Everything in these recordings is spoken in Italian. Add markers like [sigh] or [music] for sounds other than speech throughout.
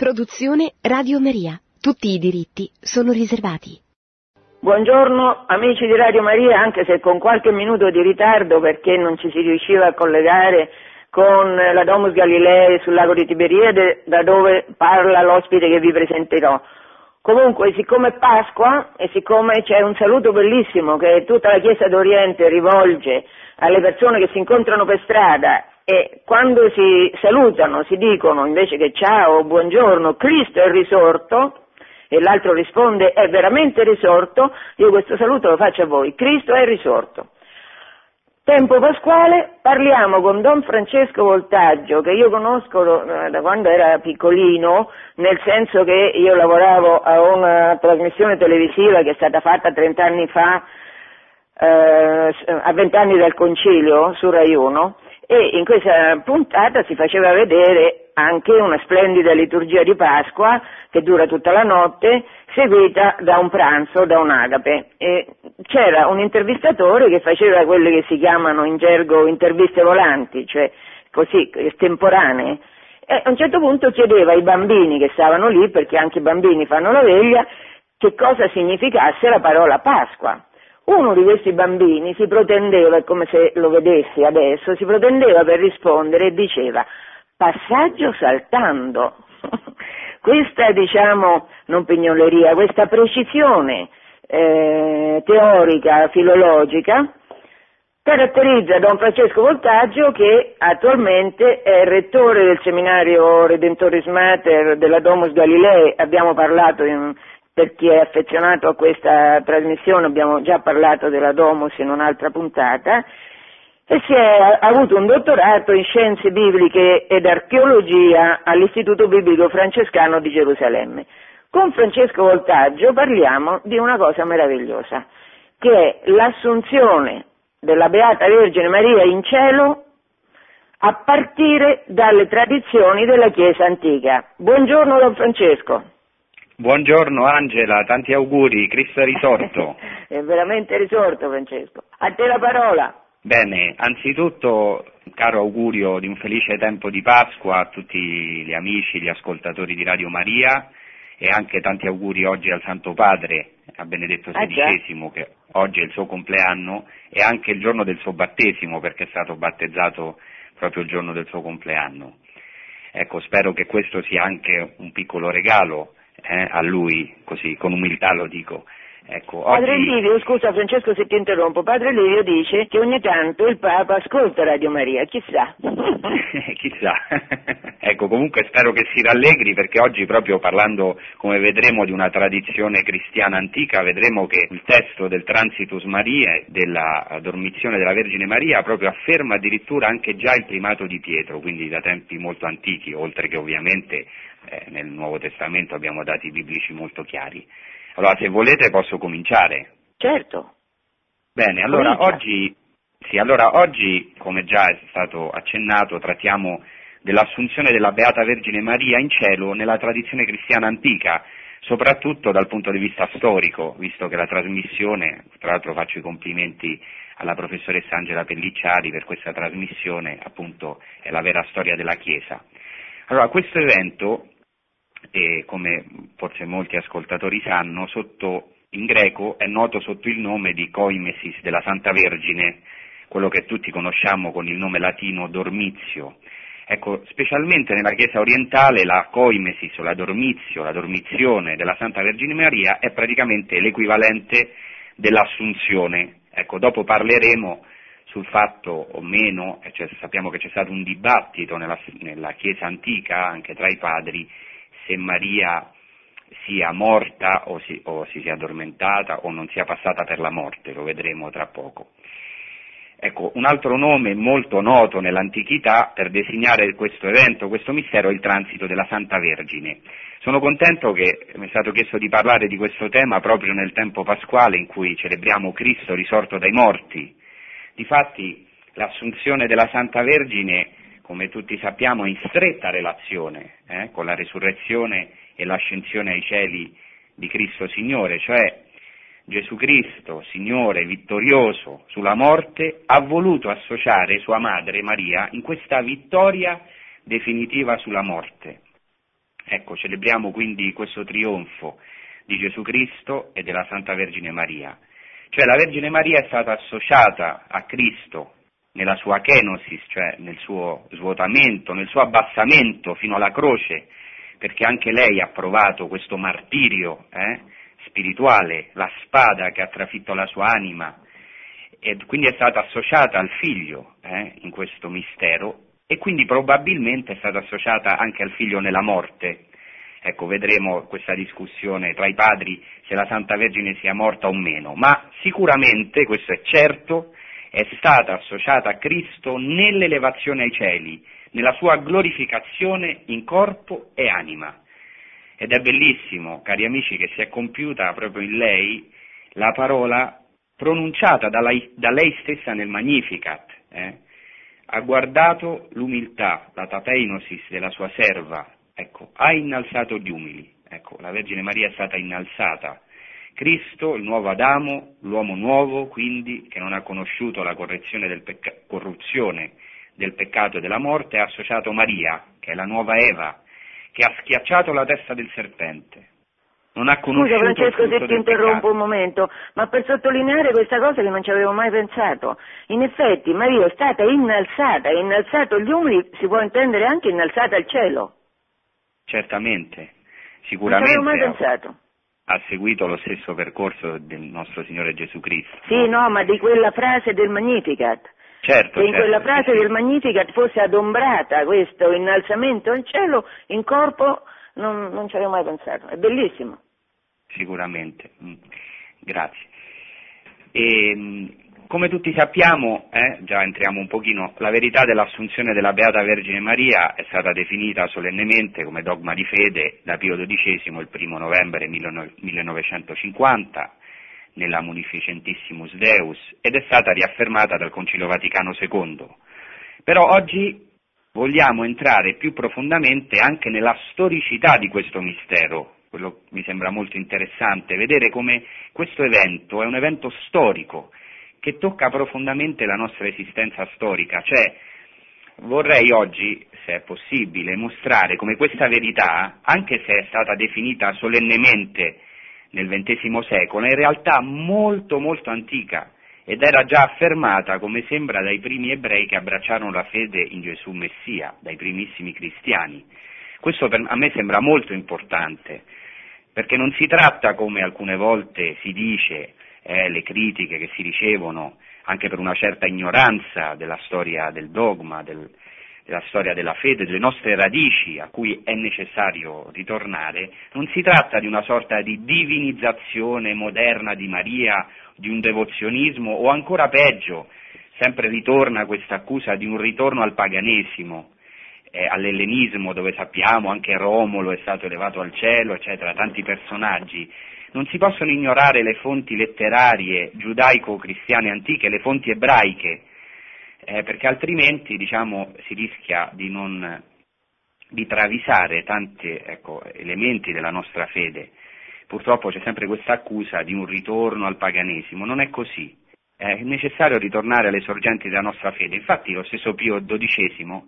Produzione Radio Maria. Tutti i diritti sono riservati. Buongiorno amici di Radio Maria, anche se con qualche minuto di ritardo perché non ci si riusciva a collegare con la Domus Galilei sul lago di Tiberiade da dove parla l'ospite che vi presenterò. Comunque, siccome è Pasqua e siccome c'è un saluto bellissimo che tutta la Chiesa d'Oriente rivolge alle persone che si incontrano per strada e quando si salutano si dicono invece che ciao, buongiorno, Cristo è risorto e l'altro risponde è veramente risorto, io questo saluto lo faccio a voi, Cristo è risorto. Tempo pasquale, parliamo con Don Francesco Voltaggio, che io conosco eh, da quando era piccolino, nel senso che io lavoravo a una trasmissione televisiva che è stata fatta 30 anni fa, eh, a 20 anni dal concilio, su Rai 1, e in questa puntata si faceva vedere anche una splendida liturgia di Pasqua che dura tutta la notte, seguita da un pranzo, da un'agape. E c'era un intervistatore che faceva quelle che si chiamano in gergo interviste volanti, cioè così, estemporanee, e a un certo punto chiedeva ai bambini che stavano lì, perché anche i bambini fanno la veglia, che cosa significasse la parola Pasqua. Uno di questi bambini si protendeva, è come se lo vedessi adesso, si protendeva per rispondere e diceva passaggio saltando. [laughs] questa, diciamo, non pignoleria, questa precisione eh, teorica, filologica, caratterizza Don Francesco Voltaggio che attualmente è rettore del seminario Redentoris Mater della Domus Galilei, abbiamo parlato in, per chi è affezionato a questa trasmissione, abbiamo già parlato della Domus in un'altra puntata, e si è avuto un dottorato in scienze bibliche ed archeologia all'Istituto Biblico Francescano di Gerusalemme. Con Francesco Voltaggio parliamo di una cosa meravigliosa, che è l'assunzione della Beata Vergine Maria in cielo a partire dalle tradizioni della Chiesa antica. Buongiorno Don Francesco. Buongiorno Angela, tanti auguri, Cristo è risorto. [laughs] è veramente risorto Francesco. A te la parola. Bene, anzitutto caro augurio di un felice tempo di Pasqua a tutti gli amici, gli ascoltatori di Radio Maria e anche tanti auguri oggi al Santo Padre, a Benedetto XVI, ah, che oggi è il suo compleanno e anche il giorno del suo battesimo perché è stato battezzato proprio il giorno del suo compleanno. Ecco, spero che questo sia anche un piccolo regalo eh, a lui, così con umiltà lo dico. Ecco, Padre oggi... Livio, scusa Francesco se ti interrompo, Padre Livio dice che ogni tanto il Papa ascolta Radio Maria, chissà. [laughs] chissà. ecco, comunque spero che si rallegri perché oggi proprio parlando, come vedremo, di una tradizione cristiana antica, vedremo che il testo del Transitus Mariae, della dormizione della Vergine Maria, proprio afferma addirittura anche già il primato di Pietro, quindi da tempi molto antichi, oltre che ovviamente eh, nel Nuovo Testamento abbiamo dati biblici molto chiari. Allora, se volete posso cominciare. Certo. Bene, allora oggi, sì, allora oggi, come già è stato accennato, trattiamo dell'assunzione della Beata Vergine Maria in cielo nella tradizione cristiana antica, soprattutto dal punto di vista storico, visto che la trasmissione, tra l'altro faccio i complimenti alla professoressa Angela Pellicciari per questa trasmissione, appunto è la vera storia della Chiesa. Allora, questo evento, eh, come forse molti ascoltatori sanno, sotto, in greco è noto sotto il nome di Coimesis della Santa Vergine, quello che tutti conosciamo con il nome latino dormizio. Ecco, specialmente nella Chiesa orientale la coimesis o la dormizio, la dormizione della Santa Vergine Maria è praticamente l'equivalente dell'assunzione. Ecco, dopo parleremo sul fatto o meno, cioè, sappiamo che c'è stato un dibattito nella, nella, Chiesa antica, anche tra i padri, se Maria sia morta o si, o si, sia addormentata o non sia passata per la morte, lo vedremo tra poco. Ecco, un altro nome molto noto nell'antichità per designare questo evento, questo mistero, è il transito della Santa Vergine. Sono contento che mi è stato chiesto di parlare di questo tema proprio nel tempo pasquale in cui celebriamo Cristo risorto dai morti, Difatti l'assunzione della Santa Vergine, come tutti sappiamo, in stretta relazione eh, con la risurrezione e l'ascensione ai cieli di Cristo Signore, cioè Gesù Cristo, Signore vittorioso sulla morte, ha voluto associare sua madre Maria in questa vittoria definitiva sulla morte. Ecco, celebriamo quindi questo trionfo di Gesù Cristo e della Santa Vergine Maria. Cioè la Vergine Maria è stata associata a Cristo nella sua kenosis, cioè nel suo svuotamento, nel suo abbassamento fino alla croce, perché anche lei ha provato questo martirio eh, spirituale, la spada che ha trafitto la sua anima, e quindi è stata associata al figlio eh, in questo mistero e quindi probabilmente è stata associata anche al figlio nella morte. Ecco, vedremo questa discussione tra i padri se la Santa Vergine sia morta o meno, ma sicuramente, questo è certo, è stata associata a Cristo nell'elevazione ai cieli, nella sua glorificazione in corpo e anima. Ed è bellissimo, cari amici, che si è compiuta proprio in lei la parola pronunciata da lei, da lei stessa nel Magnificat. Eh? Ha guardato l'umiltà, la tapeinosis della sua serva, ecco, ha innalzato gli umili. Ecco, la Vergine Maria è stata innalzata Cristo, il nuovo Adamo, l'uomo nuovo, quindi, che non ha conosciuto la del pecca- corruzione del peccato e della morte, ha associato Maria, che è la nuova Eva, che ha schiacciato la testa del serpente. Non ha conosciuto Scusa Francesco se ti interrompo peccato. un momento, ma per sottolineare questa cosa che non ci avevo mai pensato, in effetti Maria è stata innalzata, innalzato gli umili si può intendere anche innalzata al cielo. Certamente, sicuramente. Non ci avevo mai pensato ha seguito lo stesso percorso del nostro Signore Gesù Cristo. Sì, no, ma di quella frase del Magnificat. Certo, che in certo, quella frase sì, del Magnificat fosse adombrata questo innalzamento al cielo in corpo non, non ci avevo mai pensato. È bellissimo. Sicuramente, mm. grazie. E, mm, come tutti sappiamo, eh, già entriamo un pochino, la verità dell'assunzione della Beata Vergine Maria è stata definita solennemente come dogma di fede da Pio XII il primo novembre 1950 nella Munificentissimus Deus ed è stata riaffermata dal Concilio Vaticano II. Però oggi vogliamo entrare più profondamente anche nella storicità di questo mistero, quello mi sembra molto interessante, vedere come questo evento è un evento storico che tocca profondamente la nostra esistenza storica, cioè vorrei oggi, se è possibile, mostrare come questa verità, anche se è stata definita solennemente nel XX secolo, è in realtà molto molto antica ed era già affermata, come sembra, dai primi ebrei che abbracciarono la fede in Gesù Messia, dai primissimi cristiani. Questo per, a me sembra molto importante, perché non si tratta, come alcune volte si dice, eh, le critiche che si ricevono anche per una certa ignoranza della storia del dogma, del, della storia della fede, delle nostre radici a cui è necessario ritornare, non si tratta di una sorta di divinizzazione moderna di Maria, di un devozionismo o ancora peggio, sempre ritorna questa accusa di un ritorno al paganesimo, eh, all'ellenismo dove sappiamo anche Romolo è stato elevato al cielo, eccetera, tanti personaggi non si possono ignorare le fonti letterarie giudaico-cristiane antiche, le fonti ebraiche, eh, perché altrimenti diciamo, si rischia di, non, di travisare tanti ecco, elementi della nostra fede. Purtroppo c'è sempre questa accusa di un ritorno al paganesimo, non è così. È necessario ritornare alle sorgenti della nostra fede. Infatti lo stesso Pio XII,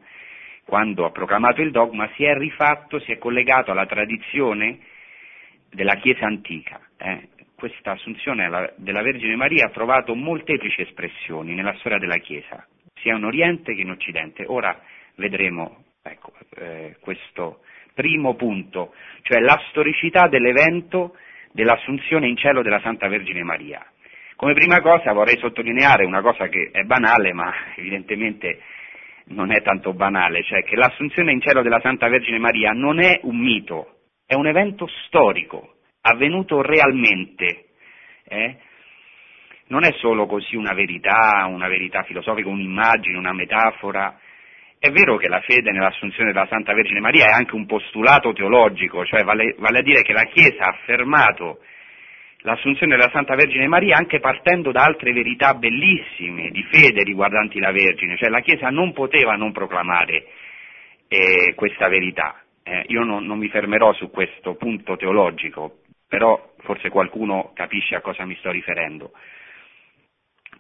quando ha proclamato il dogma, si è rifatto, si è collegato alla tradizione della Chiesa antica. Eh. Questa assunzione della Vergine Maria ha trovato molteplici espressioni nella storia della Chiesa, sia in Oriente che in Occidente. Ora vedremo ecco, eh, questo primo punto, cioè la storicità dell'evento dell'assunzione in cielo della Santa Vergine Maria. Come prima cosa vorrei sottolineare una cosa che è banale, ma evidentemente non è tanto banale, cioè che l'assunzione in cielo della Santa Vergine Maria non è un mito, è un evento storico, avvenuto realmente. Eh? Non è solo così una verità, una verità filosofica, un'immagine, una metafora. È vero che la fede nell'assunzione della Santa Vergine Maria è anche un postulato teologico, cioè vale, vale a dire che la Chiesa ha affermato l'assunzione della Santa Vergine Maria anche partendo da altre verità bellissime di fede riguardanti la Vergine, cioè la Chiesa non poteva non proclamare eh, questa verità. Eh, io non, non mi fermerò su questo punto teologico, però forse qualcuno capisce a cosa mi sto riferendo.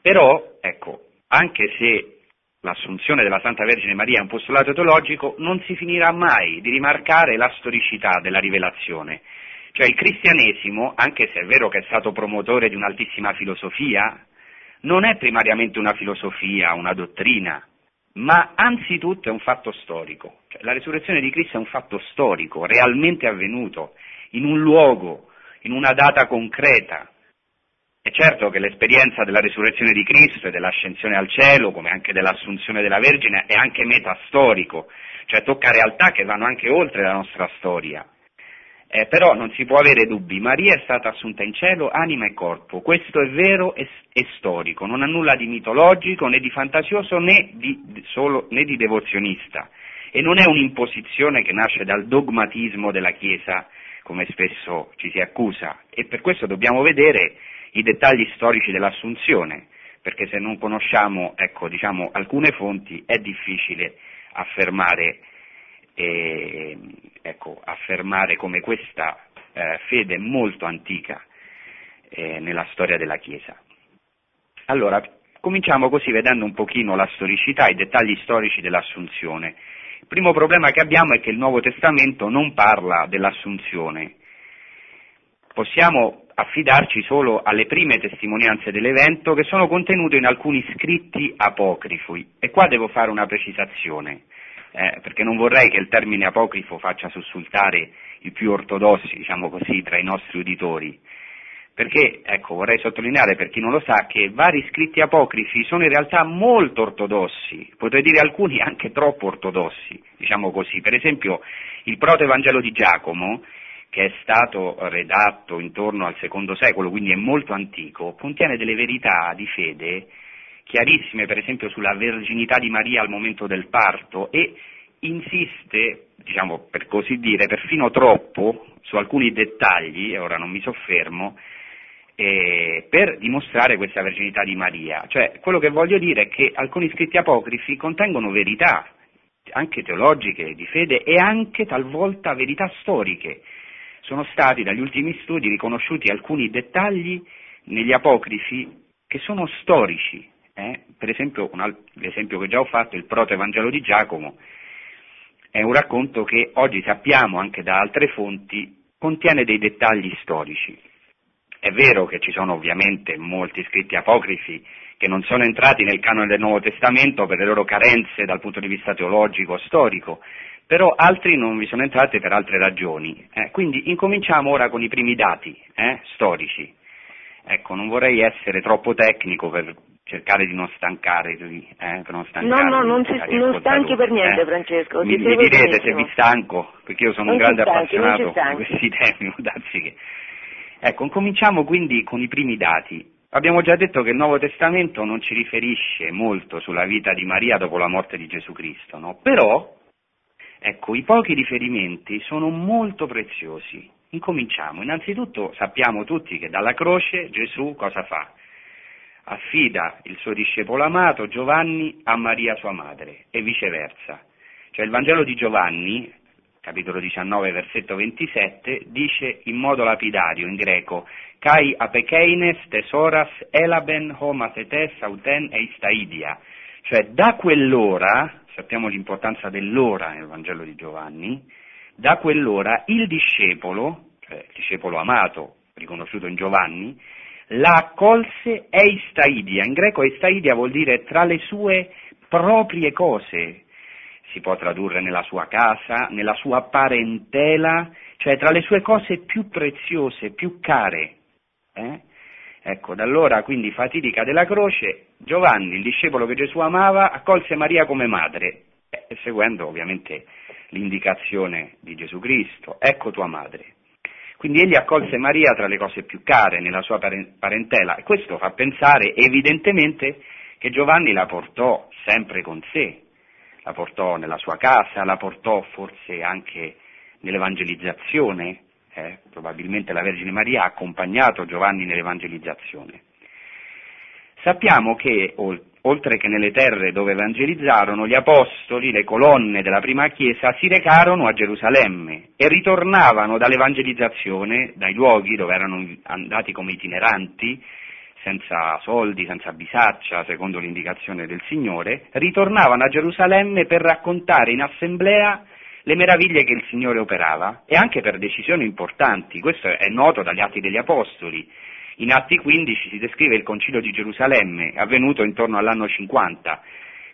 Però, ecco, anche se l'assunzione della Santa Vergine Maria è un postulato teologico, non si finirà mai di rimarcare la storicità della rivelazione. Cioè il cristianesimo, anche se è vero che è stato promotore di un'altissima filosofia, non è primariamente una filosofia, una dottrina, ma anzitutto è un fatto storico. Cioè, la resurrezione di Cristo è un fatto storico, realmente avvenuto, in un luogo, in una data concreta. È certo che l'esperienza della resurrezione di Cristo e dell'ascensione al cielo, come anche dell'assunzione della Vergine, è anche metastorico, cioè tocca realtà che vanno anche oltre la nostra storia. Eh, però non si può avere dubbi, Maria è stata assunta in cielo anima e corpo, questo è vero e, e storico, non ha nulla di mitologico né di fantasioso né di, solo, né di devozionista. E non è un'imposizione che nasce dal dogmatismo della Chiesa come spesso ci si accusa. E per questo dobbiamo vedere i dettagli storici dell'assunzione perché se non conosciamo ecco, diciamo, alcune fonti è difficile affermare eh, ecco, affermare come questa eh, fede molto antica eh, nella storia della Chiesa. Allora, cominciamo così vedendo un pochino la storicità, i dettagli storici dell'Assunzione. Il primo problema che abbiamo è che il Nuovo Testamento non parla dell'Assunzione. Possiamo affidarci solo alle prime testimonianze dell'evento che sono contenute in alcuni scritti apocrifi. E qua devo fare una precisazione eh, perché non vorrei che il termine apocrifo faccia sussultare i più ortodossi, diciamo così, tra i nostri uditori. Perché, ecco, vorrei sottolineare per chi non lo sa che vari scritti apocrifi sono in realtà molto ortodossi, potrei dire alcuni anche troppo ortodossi, diciamo così. Per esempio, il proto-evangelo di Giacomo, che è stato redatto intorno al secondo secolo, quindi è molto antico, contiene delle verità di fede chiarissime per esempio sulla verginità di Maria al momento del parto e insiste, diciamo per così dire, perfino troppo su alcuni dettagli, e ora non mi soffermo, eh, per dimostrare questa verginità di Maria. Cioè, quello che voglio dire è che alcuni scritti apocrifi contengono verità, anche teologiche, di fede, e anche talvolta verità storiche. Sono stati dagli ultimi studi riconosciuti alcuni dettagli negli apocrifi che sono storici, eh? Per esempio, un l'esempio che già ho fatto, il proto-evangelo di Giacomo, è un racconto che oggi sappiamo anche da altre fonti contiene dei dettagli storici. È vero che ci sono ovviamente molti scritti apocrifi che non sono entrati nel canone del Nuovo Testamento per le loro carenze dal punto di vista teologico, storico, però altri non vi sono entrati per altre ragioni. Eh, quindi incominciamo ora con i primi dati eh, storici. Ecco, non vorrei essere troppo tecnico per cercare di non stancare, eh, non stancare No, no, non, si, non stanchi per niente eh? Francesco. Mi, mi direte se vi stanco, perché io sono non un grande stanchi, appassionato di questi temi, [laughs] che... Ecco, cominciamo quindi con i primi dati. Abbiamo già detto che il Nuovo Testamento non ci riferisce molto sulla vita di Maria dopo la morte di Gesù Cristo, no? Però, ecco, i pochi riferimenti sono molto preziosi. Incominciamo. Innanzitutto sappiamo tutti che dalla croce Gesù cosa fa? Affida il suo discepolo amato Giovanni a Maria sua madre e viceversa. Cioè il Vangelo di Giovanni, capitolo 19, versetto 27, dice in modo lapidario in greco Kai apekeines tesoras elaben homathetes auten eistaidia, cioè da quell'ora, sappiamo l'importanza dell'ora nel Vangelo di Giovanni, da quell'ora il discepolo, cioè il discepolo amato, riconosciuto in Giovanni, la accolse eistaidia, in greco eistaidia vuol dire tra le sue proprie cose, si può tradurre nella sua casa, nella sua parentela, cioè tra le sue cose più preziose, più care. Eh? Ecco, da allora quindi fatidica della croce, Giovanni, il discepolo che Gesù amava, accolse Maria come madre, eh, seguendo ovviamente l'indicazione di Gesù Cristo, ecco tua madre. Quindi egli accolse Maria tra le cose più care nella sua parentela e questo fa pensare evidentemente che Giovanni la portò sempre con sé, la portò nella sua casa, la portò forse anche nell'evangelizzazione, eh, probabilmente la Vergine Maria ha accompagnato Giovanni nell'evangelizzazione. Sappiamo che, oltre che nelle terre dove evangelizzarono, gli apostoli, le colonne della prima chiesa, si recarono a Gerusalemme e ritornavano dall'evangelizzazione, dai luoghi dove erano andati come itineranti, senza soldi, senza bisaccia, secondo l'indicazione del Signore, ritornavano a Gerusalemme per raccontare in assemblea le meraviglie che il Signore operava e anche per decisioni importanti. Questo è noto dagli Atti degli Apostoli. In Atti 15 si descrive il Concilio di Gerusalemme, avvenuto intorno all'anno 50.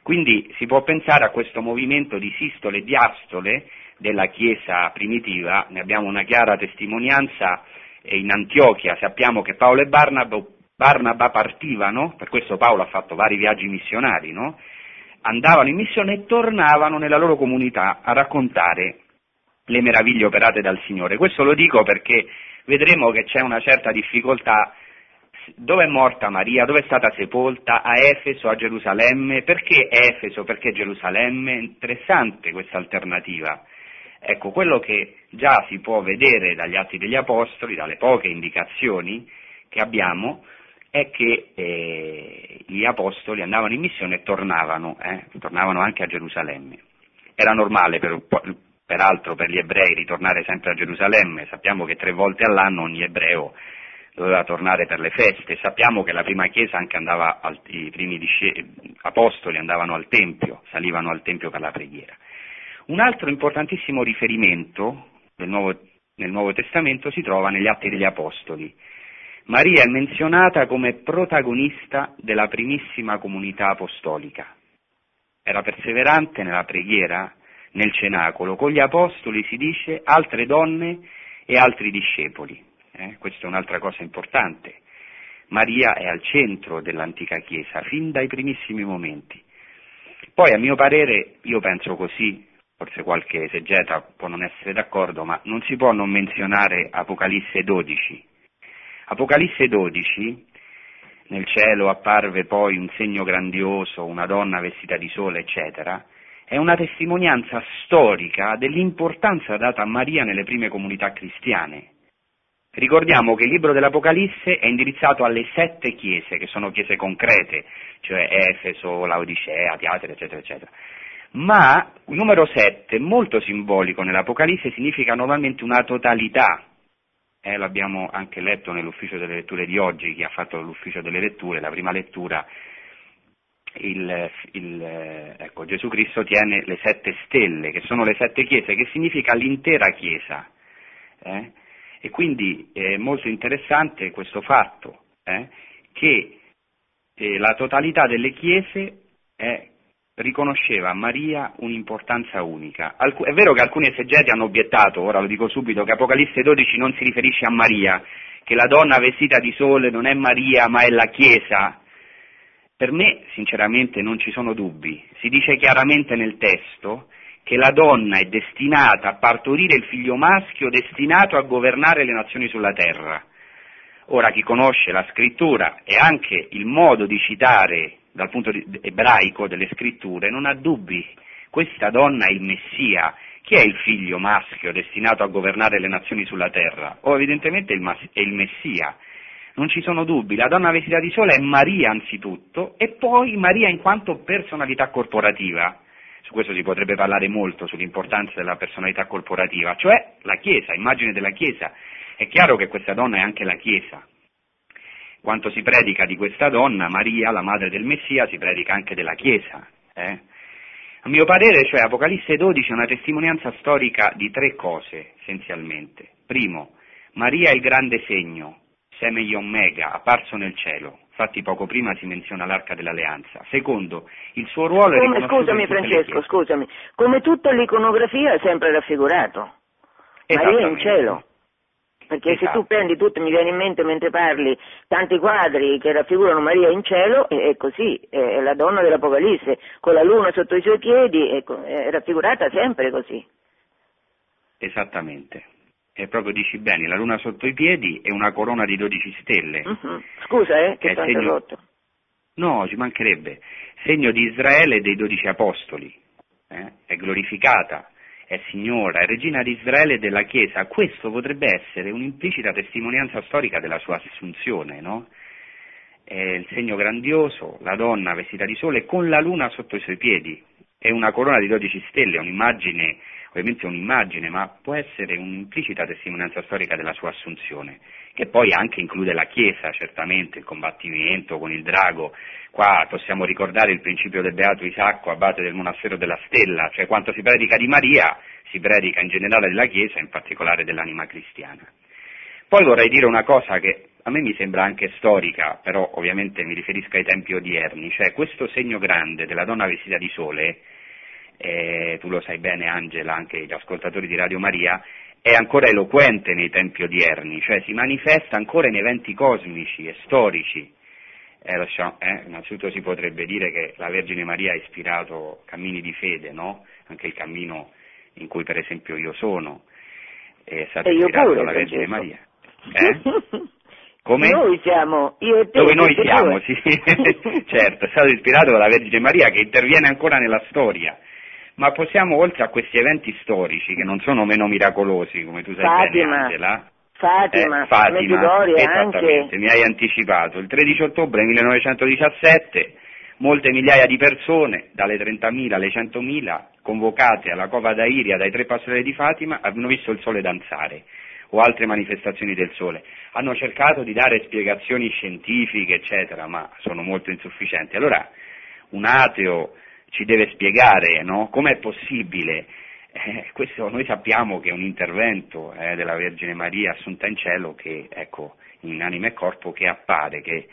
Quindi si può pensare a questo movimento di sistole e diastole della Chiesa primitiva, ne abbiamo una chiara testimonianza in Antiochia, sappiamo che Paolo e Barnaba, Barnaba partivano, per questo Paolo ha fatto vari viaggi missionari, no? andavano in missione e tornavano nella loro comunità a raccontare le meraviglie operate dal Signore. Questo lo dico perché vedremo che c'è una certa difficoltà. Dove è morta Maria? Dove è stata sepolta? A Efeso, a Gerusalemme? Perché Efeso? Perché Gerusalemme? Interessante questa alternativa. Ecco, quello che già si può vedere dagli Atti degli Apostoli, dalle poche indicazioni che abbiamo, è che eh, gli apostoli andavano in missione e tornavano, eh, tornavano anche a Gerusalemme. Era normale per, peraltro per gli ebrei ritornare sempre a Gerusalemme, sappiamo che tre volte all'anno ogni ebreo doveva tornare per le feste, sappiamo che la prima chiesa anche andava, al, i primi apostoli andavano al Tempio, salivano al Tempio per la preghiera. Un altro importantissimo riferimento Nuovo, nel Nuovo Testamento si trova negli Atti degli Apostoli, Maria è menzionata come protagonista della primissima comunità apostolica. Era perseverante nella preghiera, nel cenacolo, con gli apostoli si dice altre donne e altri discepoli. Eh? Questa è un'altra cosa importante. Maria è al centro dell'antica Chiesa, fin dai primissimi momenti. Poi, a mio parere, io penso così, forse qualche esegeta può non essere d'accordo, ma non si può non menzionare Apocalisse 12, Apocalisse 12, nel cielo apparve poi un segno grandioso, una donna vestita di sole, eccetera, è una testimonianza storica dell'importanza data a Maria nelle prime comunità cristiane. Ricordiamo che il libro dell'Apocalisse è indirizzato alle sette chiese, che sono chiese concrete, cioè Efeso, Laodicea, Teatro, eccetera, eccetera. Ma il numero sette, molto simbolico nell'Apocalisse, significa normalmente una totalità, eh, l'abbiamo anche letto nell'ufficio delle letture di oggi, chi ha fatto l'ufficio delle letture, la prima lettura, il, il, ecco, Gesù Cristo tiene le sette stelle, che sono le sette chiese, che significa l'intera chiesa. Eh? E quindi è molto interessante questo fatto, eh? che eh, la totalità delle chiese è riconosceva a Maria un'importanza unica. Alc- è vero che alcuni esegeti hanno obiettato, ora lo dico subito, che Apocalisse 12 non si riferisce a Maria, che la donna vestita di sole non è Maria ma è la Chiesa. Per me, sinceramente, non ci sono dubbi. Si dice chiaramente nel testo che la donna è destinata a partorire il figlio maschio destinato a governare le nazioni sulla terra. Ora chi conosce la scrittura e anche il modo di citare dal punto di, ebraico delle scritture, non ha dubbi. Questa donna è il Messia. Chi è il figlio maschio destinato a governare le nazioni sulla terra? O evidentemente il mas- è il Messia. Non ci sono dubbi, la donna vestita di sole è Maria anzitutto e poi Maria in quanto personalità corporativa. Su questo si potrebbe parlare molto, sull'importanza della personalità corporativa, cioè la Chiesa, immagine della Chiesa. È chiaro che questa donna è anche la Chiesa, quanto si predica di questa donna, Maria, la madre del Messia, si predica anche della Chiesa. Eh? A mio parere, cioè, Apocalisse 12 è una testimonianza storica di tre cose, essenzialmente. Primo, Maria è il grande segno, Seme Omega, apparso nel cielo. Infatti poco prima si menziona l'arca dell'alleanza. Secondo, il suo ruolo è come, Scusami Francesco, scusami. Come tutta l'iconografia è sempre raffigurato. Maria in cielo. Perché esatto. se tu esatto. prendi tutto, mi viene in mente mentre parli, tanti quadri che raffigurano Maria in cielo, è, così, è la donna dell'Apocalisse, con la luna sotto i suoi piedi, è, è raffigurata sempre così. Esattamente. E proprio dici bene, la luna sotto i piedi è una corona di 12 stelle. Uh-huh. Scusa, eh, che ti ho segno... interrotto. No, ci mancherebbe. Segno di Israele e dei 12 apostoli. Eh? È glorificata è signora, è regina di Israele e della Chiesa, questo potrebbe essere un'implicita testimonianza storica della sua assunzione, no? È il segno grandioso, la donna vestita di sole con la luna sotto i suoi piedi, è una corona di dodici stelle, un'immagine ovviamente un'immagine, ma può essere un'implicita testimonianza storica della sua assunzione, che poi anche include la Chiesa, certamente, il combattimento con il drago. Qua possiamo ricordare il principio del Beato Isacco, abate del monastero della Stella, cioè quanto si predica di Maria, si predica in generale della Chiesa, in particolare dell'anima cristiana. Poi vorrei dire una cosa che a me mi sembra anche storica, però ovviamente mi riferisco ai tempi odierni, cioè questo segno grande della donna vestita di sole, eh, tu lo sai bene Angela, anche gli ascoltatori di Radio Maria, è ancora eloquente nei tempi odierni, cioè si manifesta ancora in eventi cosmici e storici. Eh, eh, innanzitutto si potrebbe dire che la Vergine Maria ha ispirato cammini di fede, no? anche il cammino in cui per esempio io sono, è stato ispirato dalla Vergine Maria. Eh? [laughs] Come? Noi siamo, io e te. Dove noi siamo, sì, [laughs] certo, è stato ispirato dalla Vergine Maria che interviene ancora nella storia. Ma possiamo, oltre a questi eventi storici, che non sono meno miracolosi, come tu sai Fatima, bene, Angela, Fatima, eh, Fatima esattamente, mi hai anticipato, il 13 ottobre 1917 molte migliaia di persone, dalle 30.000 alle 100.000, convocate alla cova d'Airia dai tre pastori di Fatima, hanno visto il sole danzare o altre manifestazioni del Sole. Hanno cercato di dare spiegazioni scientifiche, eccetera, ma sono molto insufficienti. Allora, un ateo ci deve spiegare no? com'è possibile. Eh, questo noi sappiamo che è un intervento eh, della Vergine Maria assunta in cielo che, ecco, in anima e corpo che appare, che,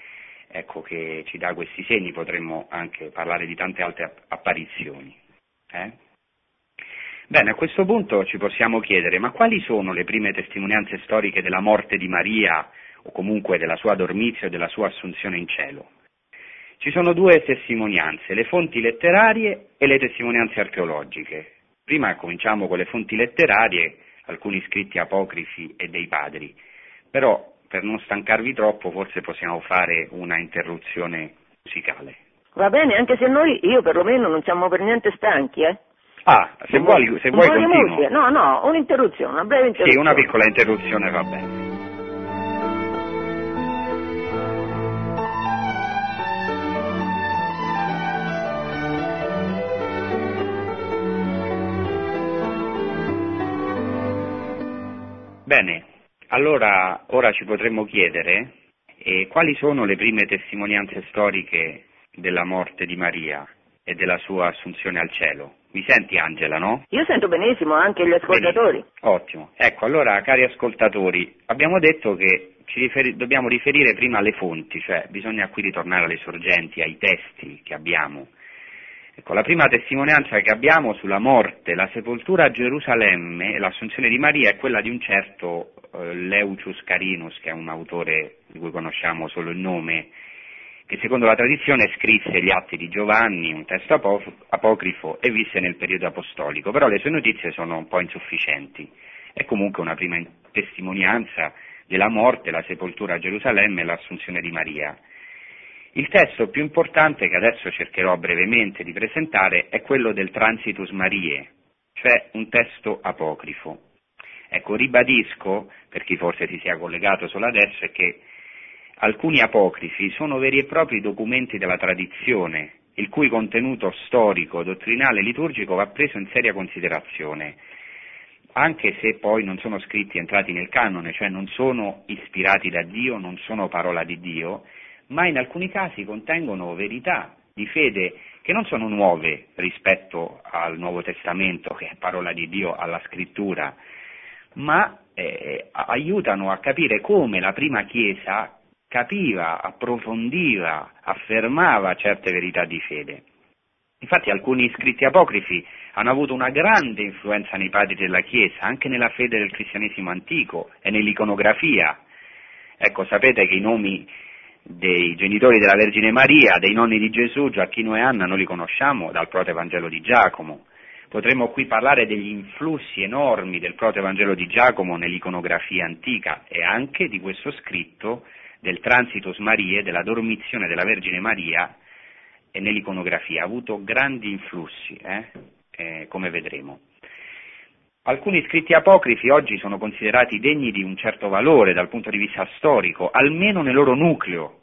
ecco, che ci dà questi segni, potremmo anche parlare di tante altre apparizioni. Eh? Bene, a questo punto ci possiamo chiedere, ma quali sono le prime testimonianze storiche della morte di Maria, o comunque della sua dormizia e della sua assunzione in cielo? Ci sono due testimonianze, le fonti letterarie e le testimonianze archeologiche. Prima cominciamo con le fonti letterarie, alcuni scritti apocrifi e dei padri, però per non stancarvi troppo forse possiamo fare una interruzione musicale. Va bene, anche se noi, io perlomeno, non siamo per niente stanchi, eh? Ah, se vuoi, se vuoi continuo. No, no, un'interruzione, una breve interruzione. Sì, una piccola interruzione va bene. Bene, allora ora ci potremmo chiedere eh, quali sono le prime testimonianze storiche della morte di Maria e della sua assunzione al cielo. Mi senti Angela, no? Io sento benissimo, anche gli ascoltatori. Benissimo. Ottimo. Ecco, allora, cari ascoltatori, abbiamo detto che ci riferi- dobbiamo riferire prima alle fonti, cioè bisogna qui ritornare alle sorgenti, ai testi che abbiamo. Ecco, la prima testimonianza che abbiamo sulla morte, la sepoltura a Gerusalemme e l'assunzione di Maria è quella di un certo eh, Leucius Carinus, che è un autore di cui conosciamo solo il nome, che secondo la tradizione scrisse gli atti di Giovanni, un testo apocrifo, e visse nel periodo apostolico, però le sue notizie sono un po' insufficienti. È comunque una prima testimonianza della morte, la sepoltura a Gerusalemme e l'assunzione di Maria. Il testo più importante che adesso cercherò brevemente di presentare è quello del Transitus Mariae, cioè un testo apocrifo. Ecco, ribadisco, per chi forse si sia collegato solo adesso, che Alcuni apocrifi sono veri e propri documenti della tradizione, il cui contenuto storico, dottrinale e liturgico va preso in seria considerazione, anche se poi non sono scritti entrati nel canone, cioè non sono ispirati da Dio, non sono parola di Dio, ma in alcuni casi contengono verità di fede che non sono nuove rispetto al Nuovo Testamento, che è parola di Dio, alla scrittura, ma eh, aiutano a capire come la prima Chiesa capiva, approfondiva, affermava certe verità di fede. Infatti alcuni scritti apocrifi hanno avuto una grande influenza nei padri della Chiesa, anche nella fede del cristianesimo antico e nell'iconografia. Ecco, sapete che i nomi dei genitori della Vergine Maria, dei nonni di Gesù, Giacchino e Anna, noi li conosciamo dal proto-evangelo di Giacomo. Potremmo qui parlare degli influssi enormi del proto-evangelo di Giacomo nell'iconografia antica e anche di questo scritto del Transitus Marie, della dormizione della Vergine Maria nell'iconografia, ha avuto grandi influssi, eh? Eh, come vedremo. Alcuni scritti apocrifi oggi sono considerati degni di un certo valore dal punto di vista storico, almeno nel loro nucleo,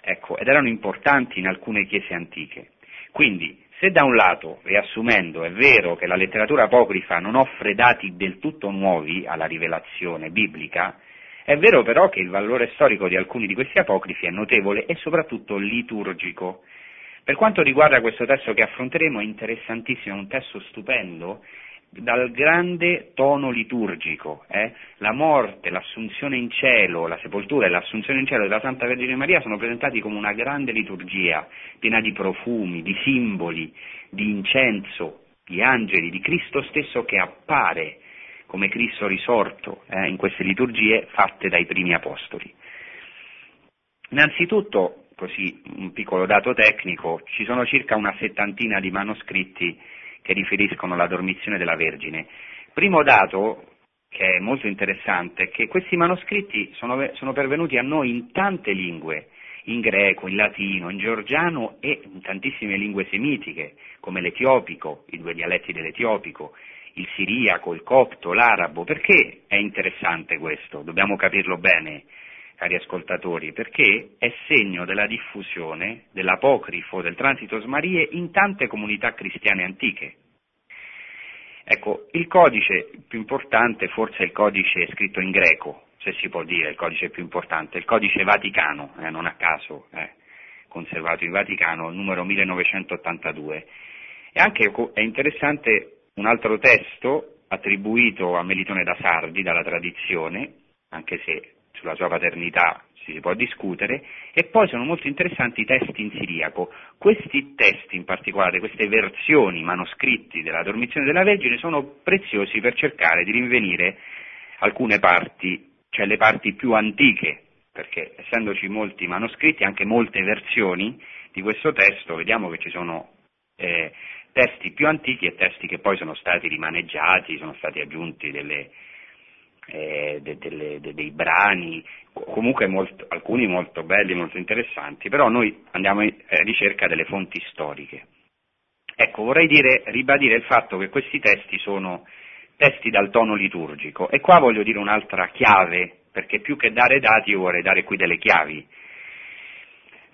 ecco, ed erano importanti in alcune chiese antiche. Quindi, Se da un lato, riassumendo, è vero che la letteratura apocrifa non offre dati del tutto nuovi alla rivelazione biblica, è vero però che il valore storico di alcuni di questi apocrifi è notevole e soprattutto liturgico. Per quanto riguarda questo testo che affronteremo è interessantissimo, è un testo stupendo dal grande tono liturgico, eh? la morte, l'assunzione in cielo, la sepoltura e l'assunzione in cielo della Santa Vergine Maria sono presentati come una grande liturgia, piena di profumi, di simboli, di incenso, di angeli, di Cristo stesso che appare come Cristo risorto eh, in queste liturgie fatte dai primi apostoli. Innanzitutto, così un piccolo dato tecnico, ci sono circa una settantina di manoscritti che riferiscono alla dormizione della Vergine. Primo dato, che è molto interessante, è che questi manoscritti sono, sono pervenuti a noi in tante lingue, in greco, in latino, in georgiano e in tantissime lingue semitiche, come l'etiopico, i due dialetti dell'etiopico, il siriaco, il copto, l'arabo. Perché è interessante questo? Dobbiamo capirlo bene, cari ascoltatori, perché è segno della diffusione dell'apocrifo del Transitos Marie in tante comunità cristiane antiche. Ecco, il codice più importante forse è il codice scritto in greco, se si può dire il codice più importante, il codice vaticano, eh, non a caso, eh, conservato in Vaticano, numero 1982. E anche è interessante un altro testo attribuito a Melitone da Sardi dalla tradizione, anche se sulla sua paternità si può discutere, e poi sono molto interessanti i testi in siriaco. Questi testi in particolare, queste versioni manoscritti della dormizione della Vergine sono preziosi per cercare di rinvenire alcune parti, cioè le parti più antiche, perché essendoci molti manoscritti, anche molte versioni di questo testo, vediamo che ci sono eh, testi più antichi e testi che poi sono stati rimaneggiati, sono stati aggiunti delle, eh, de, de, de, dei brani, comunque molto, alcuni molto belli, molto interessanti, però noi andiamo in eh, ricerca delle fonti storiche. Ecco, vorrei dire, ribadire il fatto che questi testi sono testi dal tono liturgico e qua voglio dire un'altra chiave, perché più che dare dati io vorrei dare qui delle chiavi.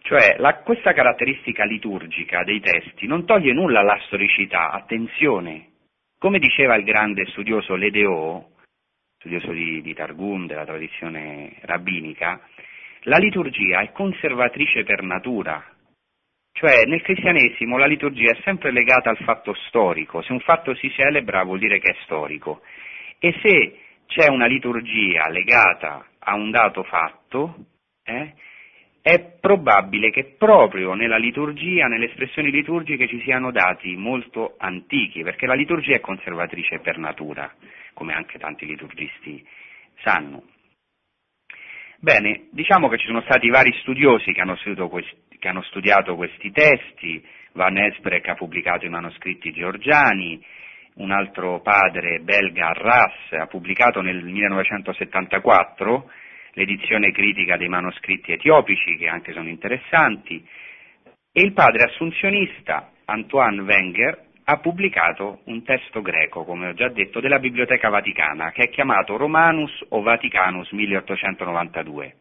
Cioè, la, questa caratteristica liturgica dei testi non toglie nulla alla storicità, attenzione. Come diceva il grande studioso Ledeo, studioso di, di Targum, della tradizione rabbinica, la liturgia è conservatrice per natura, cioè nel cristianesimo la liturgia è sempre legata al fatto storico, se un fatto si celebra vuol dire che è storico. E se c'è una liturgia legata a un dato fatto, eh, è probabile che proprio nella liturgia, nelle espressioni liturgiche ci siano dati molto antichi, perché la liturgia è conservatrice per natura come anche tanti liturgisti sanno. Bene, diciamo che ci sono stati vari studiosi che hanno, questi, che hanno studiato questi testi, Van Esbrek ha pubblicato i manoscritti georgiani, un altro padre belga, Arras, ha pubblicato nel 1974 l'edizione critica dei manoscritti etiopici, che anche sono interessanti, e il padre assunzionista Antoine Wenger ha pubblicato un testo greco, come ho già detto, della Biblioteca Vaticana, che è chiamato Romanus o Vaticanus 1892.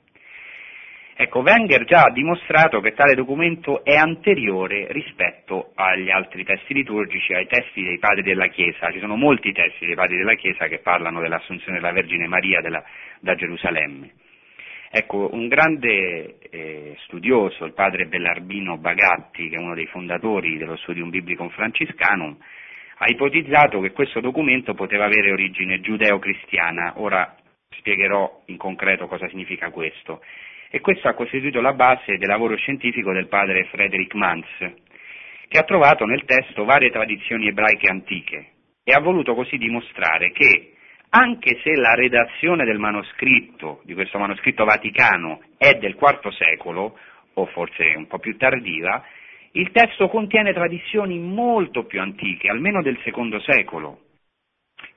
Ecco, Wenger già ha dimostrato che tale documento è anteriore rispetto agli altri testi liturgici, ai testi dei padri della Chiesa. Ci sono molti testi dei padri della Chiesa che parlano dell'assunzione della Vergine Maria della, da Gerusalemme. Ecco, un grande eh, studioso, il padre Bellarmino Bagatti, che è uno dei fondatori dello Studium Biblicum Franciscanum, ha ipotizzato che questo documento poteva avere origine giudeo-cristiana. Ora spiegherò in concreto cosa significa questo. E questo ha costituito la base del lavoro scientifico del padre Frederick Mans, che ha trovato nel testo varie tradizioni ebraiche antiche e ha voluto così dimostrare che anche se la redazione del manoscritto, di questo manoscritto vaticano, è del IV secolo, o forse un po' più tardiva, il testo contiene tradizioni molto più antiche, almeno del II secolo.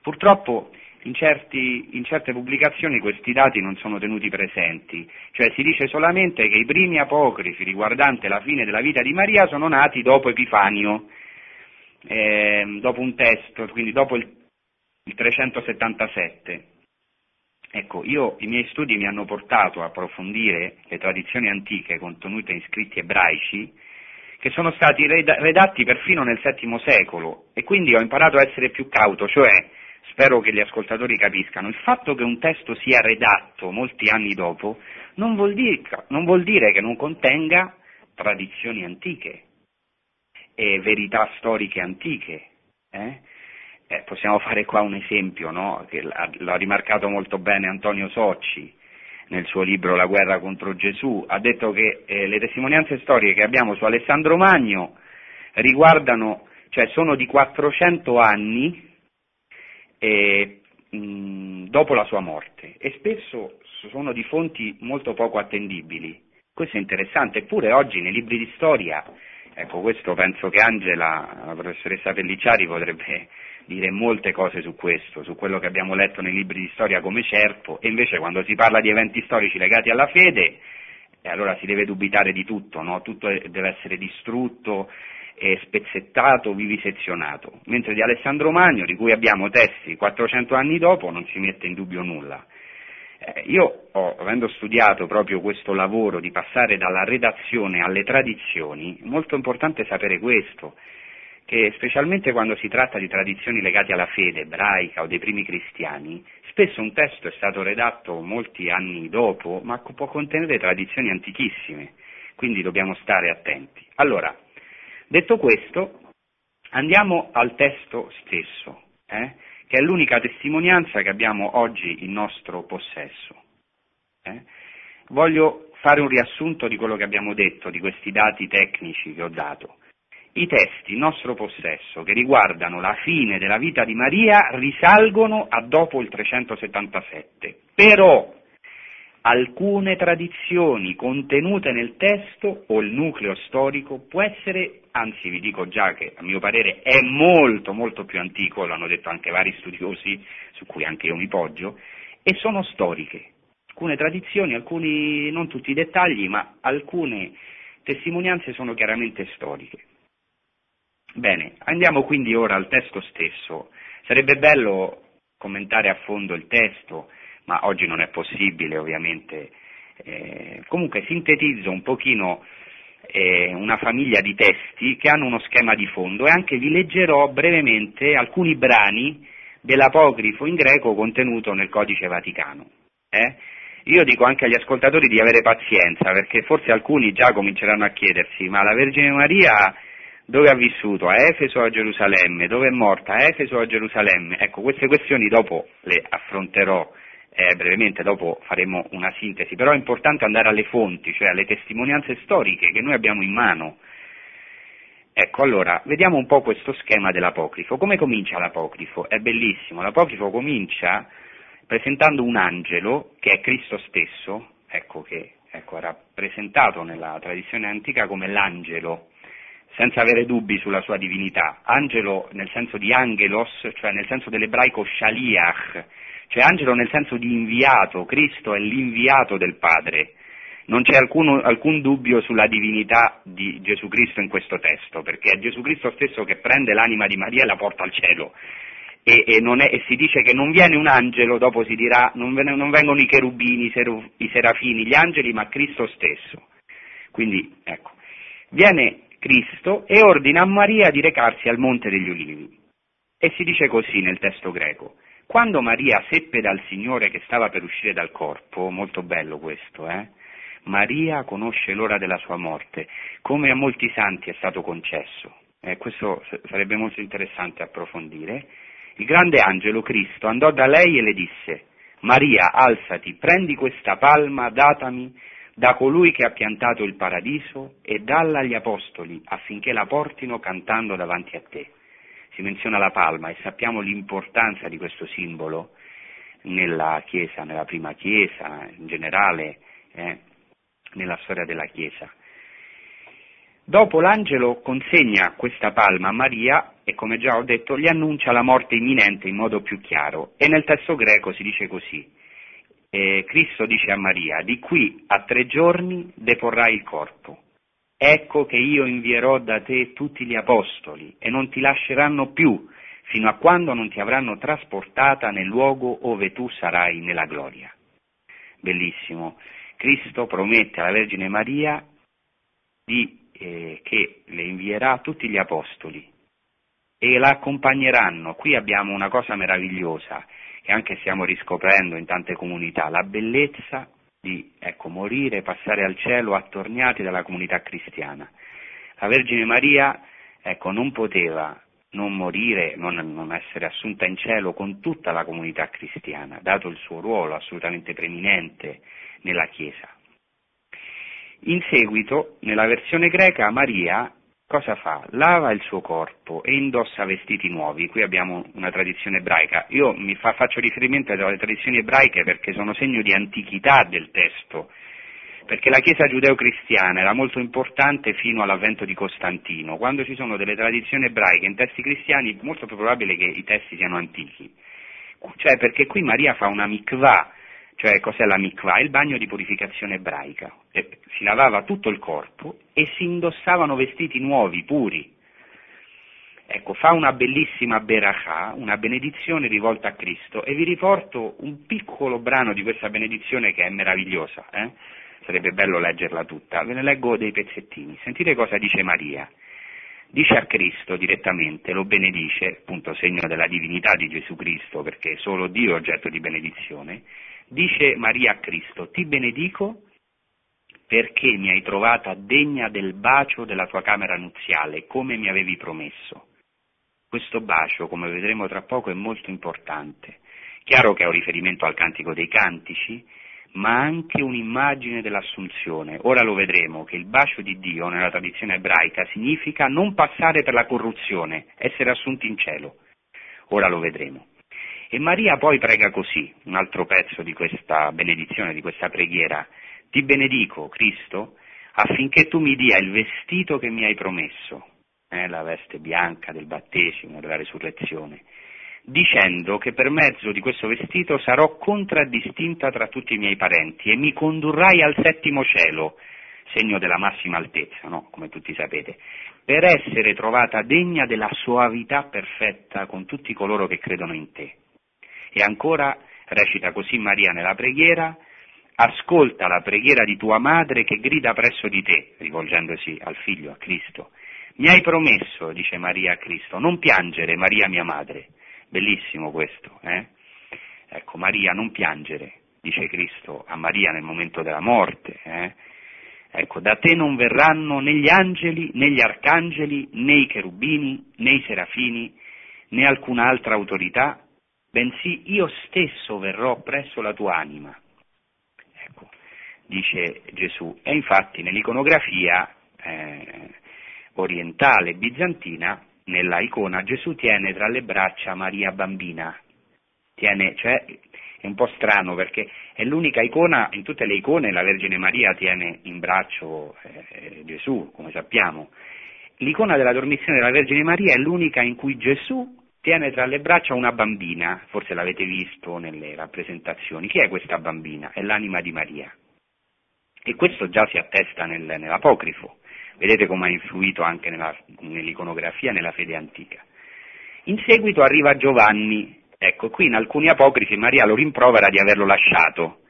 Purtroppo in, certi, in, certe pubblicazioni questi dati non sono tenuti presenti, cioè si dice solamente che i primi apocrifi riguardanti la fine della vita di Maria sono nati dopo Epifanio, eh, dopo un testo, quindi dopo il il 377. Ecco, io, i miei studi mi hanno portato a approfondire le tradizioni antiche contenute in scritti ebraici, che sono stati redatti perfino nel VII secolo e quindi ho imparato a essere più cauto, cioè spero che gli ascoltatori capiscano, il fatto che un testo sia redatto molti anni dopo non vuol dire, non vuol dire che non contenga tradizioni antiche e verità storiche antiche. Eh? Eh, possiamo fare qua un esempio, no? che l'ha rimarcato molto bene Antonio Socci nel suo libro La guerra contro Gesù, ha detto che eh, le testimonianze storiche che abbiamo su Alessandro Magno riguardano, cioè sono di 400 anni eh, mh, dopo la sua morte e spesso sono di fonti molto poco attendibili. Questo è interessante, eppure oggi nei libri di storia, ecco questo penso che Angela, la professoressa Pellicciari potrebbe dire molte cose su questo, su quello che abbiamo letto nei libri di storia come certo, e invece quando si parla di eventi storici legati alla fede, eh, allora si deve dubitare di tutto, no? tutto deve essere distrutto, eh, spezzettato, vivisezionato, mentre di Alessandro Magno, di cui abbiamo testi 400 anni dopo, non si mette in dubbio nulla. Eh, io, ho, avendo studiato proprio questo lavoro di passare dalla redazione alle tradizioni, è molto importante sapere questo, che specialmente quando si tratta di tradizioni legate alla fede ebraica o dei primi cristiani, spesso un testo è stato redatto molti anni dopo, ma può contenere tradizioni antichissime, quindi dobbiamo stare attenti. Allora, detto questo, andiamo al testo stesso, eh, che è l'unica testimonianza che abbiamo oggi in nostro possesso. Eh. Voglio fare un riassunto di quello che abbiamo detto, di questi dati tecnici che ho dato. I testi in nostro possesso che riguardano la fine della vita di Maria risalgono a dopo il 377, però alcune tradizioni contenute nel testo o il nucleo storico può essere, anzi vi dico già che a mio parere è molto molto più antico, l'hanno detto anche vari studiosi su cui anche io mi poggio, e sono storiche. Alcune tradizioni, alcuni, non tutti i dettagli, ma alcune testimonianze sono chiaramente storiche. Bene, andiamo quindi ora al testo stesso. Sarebbe bello commentare a fondo il testo, ma oggi non è possibile ovviamente. Eh, comunque sintetizzo un pochino eh, una famiglia di testi che hanno uno schema di fondo e anche vi leggerò brevemente alcuni brani dell'apocrifo in greco contenuto nel codice vaticano. Eh? Io dico anche agli ascoltatori di avere pazienza, perché forse alcuni già cominceranno a chiedersi, ma la Vergine Maria dove ha vissuto? A Efeso o a Gerusalemme? Dove è morta? A Efeso o a Gerusalemme? Ecco, queste questioni dopo le affronterò eh, brevemente, dopo faremo una sintesi, però è importante andare alle fonti, cioè alle testimonianze storiche che noi abbiamo in mano. Ecco, allora, vediamo un po' questo schema dell'apocrifo. Come comincia l'apocrifo? È bellissimo, l'apocrifo comincia presentando un angelo, che è Cristo stesso, ecco che ecco, era presentato nella tradizione antica come l'angelo, senza avere dubbi sulla sua divinità. Angelo nel senso di angelos, cioè nel senso dell'ebraico shaliach, cioè angelo nel senso di inviato, Cristo è l'inviato del Padre. Non c'è alcuno, alcun dubbio sulla divinità di Gesù Cristo in questo testo, perché è Gesù Cristo stesso che prende l'anima di Maria e la porta al cielo. E, e, è, e si dice che non viene un angelo, dopo si dirà, non, non vengono i cherubini, i, seru, i serafini, gli angeli, ma Cristo stesso. Quindi, ecco, viene Cristo e ordina a Maria di recarsi al Monte degli Ulivi. E si dice così nel testo greco. Quando Maria seppe dal Signore che stava per uscire dal corpo, molto bello questo, eh? Maria conosce l'ora della sua morte, come a molti santi è stato concesso. Eh, questo sarebbe molto interessante approfondire. Il grande angelo Cristo andò da lei e le disse, Maria, alzati, prendi questa palma, datami, da colui che ha piantato il paradiso e dalla agli apostoli affinché la portino cantando davanti a te. Si menziona la palma e sappiamo l'importanza di questo simbolo nella Chiesa, nella prima Chiesa, in generale, eh, nella storia della Chiesa. Dopo l'angelo consegna questa palma a Maria e come già ho detto gli annuncia la morte imminente in modo più chiaro e nel testo greco si dice così eh, Cristo dice a Maria, di qui a tre giorni deporrai il corpo. Ecco che io invierò da te tutti gli apostoli e non ti lasceranno più fino a quando non ti avranno trasportata nel luogo ove tu sarai nella gloria. Bellissimo. Cristo promette alla Vergine Maria di eh, che le invierà tutti gli apostoli e la accompagneranno. Qui abbiamo una cosa meravigliosa che anche stiamo riscoprendo in tante comunità, la bellezza di ecco, morire, passare al cielo attorniati dalla comunità cristiana. La Vergine Maria ecco, non poteva non morire, non, non, essere assunta in cielo con tutta la comunità cristiana, dato il suo ruolo assolutamente preeminente nella Chiesa. In seguito, nella versione greca, Maria cosa fa? Lava il suo corpo e indossa vestiti nuovi. Qui abbiamo una tradizione ebraica. Io mi fa, faccio riferimento alle tradizioni ebraiche perché sono segno di antichità del testo, perché la Chiesa giudeo-cristiana era molto importante fino all'avvento di Costantino. Quando ci sono delle tradizioni ebraiche in testi cristiani è molto più probabile che i testi siano antichi. Cioè perché qui Maria fa una mikvah, cioè cos'è la mikvah? Il bagno di purificazione ebraica. E si lavava tutto il corpo e si indossavano vestiti nuovi, puri. Ecco, fa una bellissima berachà, una benedizione rivolta a Cristo e vi riporto un piccolo brano di questa benedizione che è meravigliosa, eh? sarebbe bello leggerla tutta, ve ne leggo dei pezzettini. Sentite cosa dice Maria. Dice a Cristo direttamente, lo benedice, appunto segno della divinità di Gesù Cristo, perché solo Dio è oggetto di benedizione, Dice Maria a Cristo, ti benedico perché mi hai trovata degna del bacio della tua camera nuziale, come mi avevi promesso. Questo bacio, come vedremo tra poco, è molto importante. Chiaro che è un riferimento al Cantico dei Cantici, ma anche un'immagine dell'assunzione. Ora lo vedremo che il bacio di Dio nella tradizione ebraica significa non passare per la corruzione, essere assunti in cielo. Ora lo vedremo. E Maria poi prega così, un altro pezzo di questa benedizione, di questa preghiera. Ti benedico, Cristo, affinché tu mi dia il vestito che mi hai promesso, eh, la veste bianca del battesimo, della resurrezione, dicendo che per mezzo di questo vestito sarò contraddistinta tra tutti i miei parenti e mi condurrai al settimo cielo, segno della massima altezza, no? come tutti sapete, per essere trovata degna della soavità perfetta con tutti coloro che credono in te. E ancora recita così Maria nella preghiera, ascolta la preghiera di tua madre che grida presso di te, rivolgendosi al figlio, a Cristo. Mi hai promesso, dice Maria a Cristo, non piangere, Maria mia madre. Bellissimo questo, eh? Ecco, Maria, non piangere, dice Cristo a Maria nel momento della morte. Eh? Ecco, da te non verranno né gli angeli, né gli arcangeli, né i cherubini, né i serafini, né alcun'altra autorità, bensì io stesso verrò presso la tua anima. Ecco, dice Gesù. E infatti nell'iconografia eh, orientale bizantina, nella icona, Gesù tiene tra le braccia Maria bambina. Tiene, cioè, è un po' strano perché è l'unica icona, in tutte le icone la Vergine Maria tiene in braccio eh, Gesù, come sappiamo. L'icona della dormizione della Vergine Maria è l'unica in cui Gesù tiene tra le braccia una bambina, forse l'avete visto nelle rappresentazioni. Chi è questa bambina? È l'anima di Maria. E questo già si attesta nel, nell'apocrifo. Vedete come ha influito anche nella, nell'iconografia, nella fede antica. In seguito arriva Giovanni. Ecco, qui in alcuni apocrifi Maria lo rimprovera di averlo lasciato.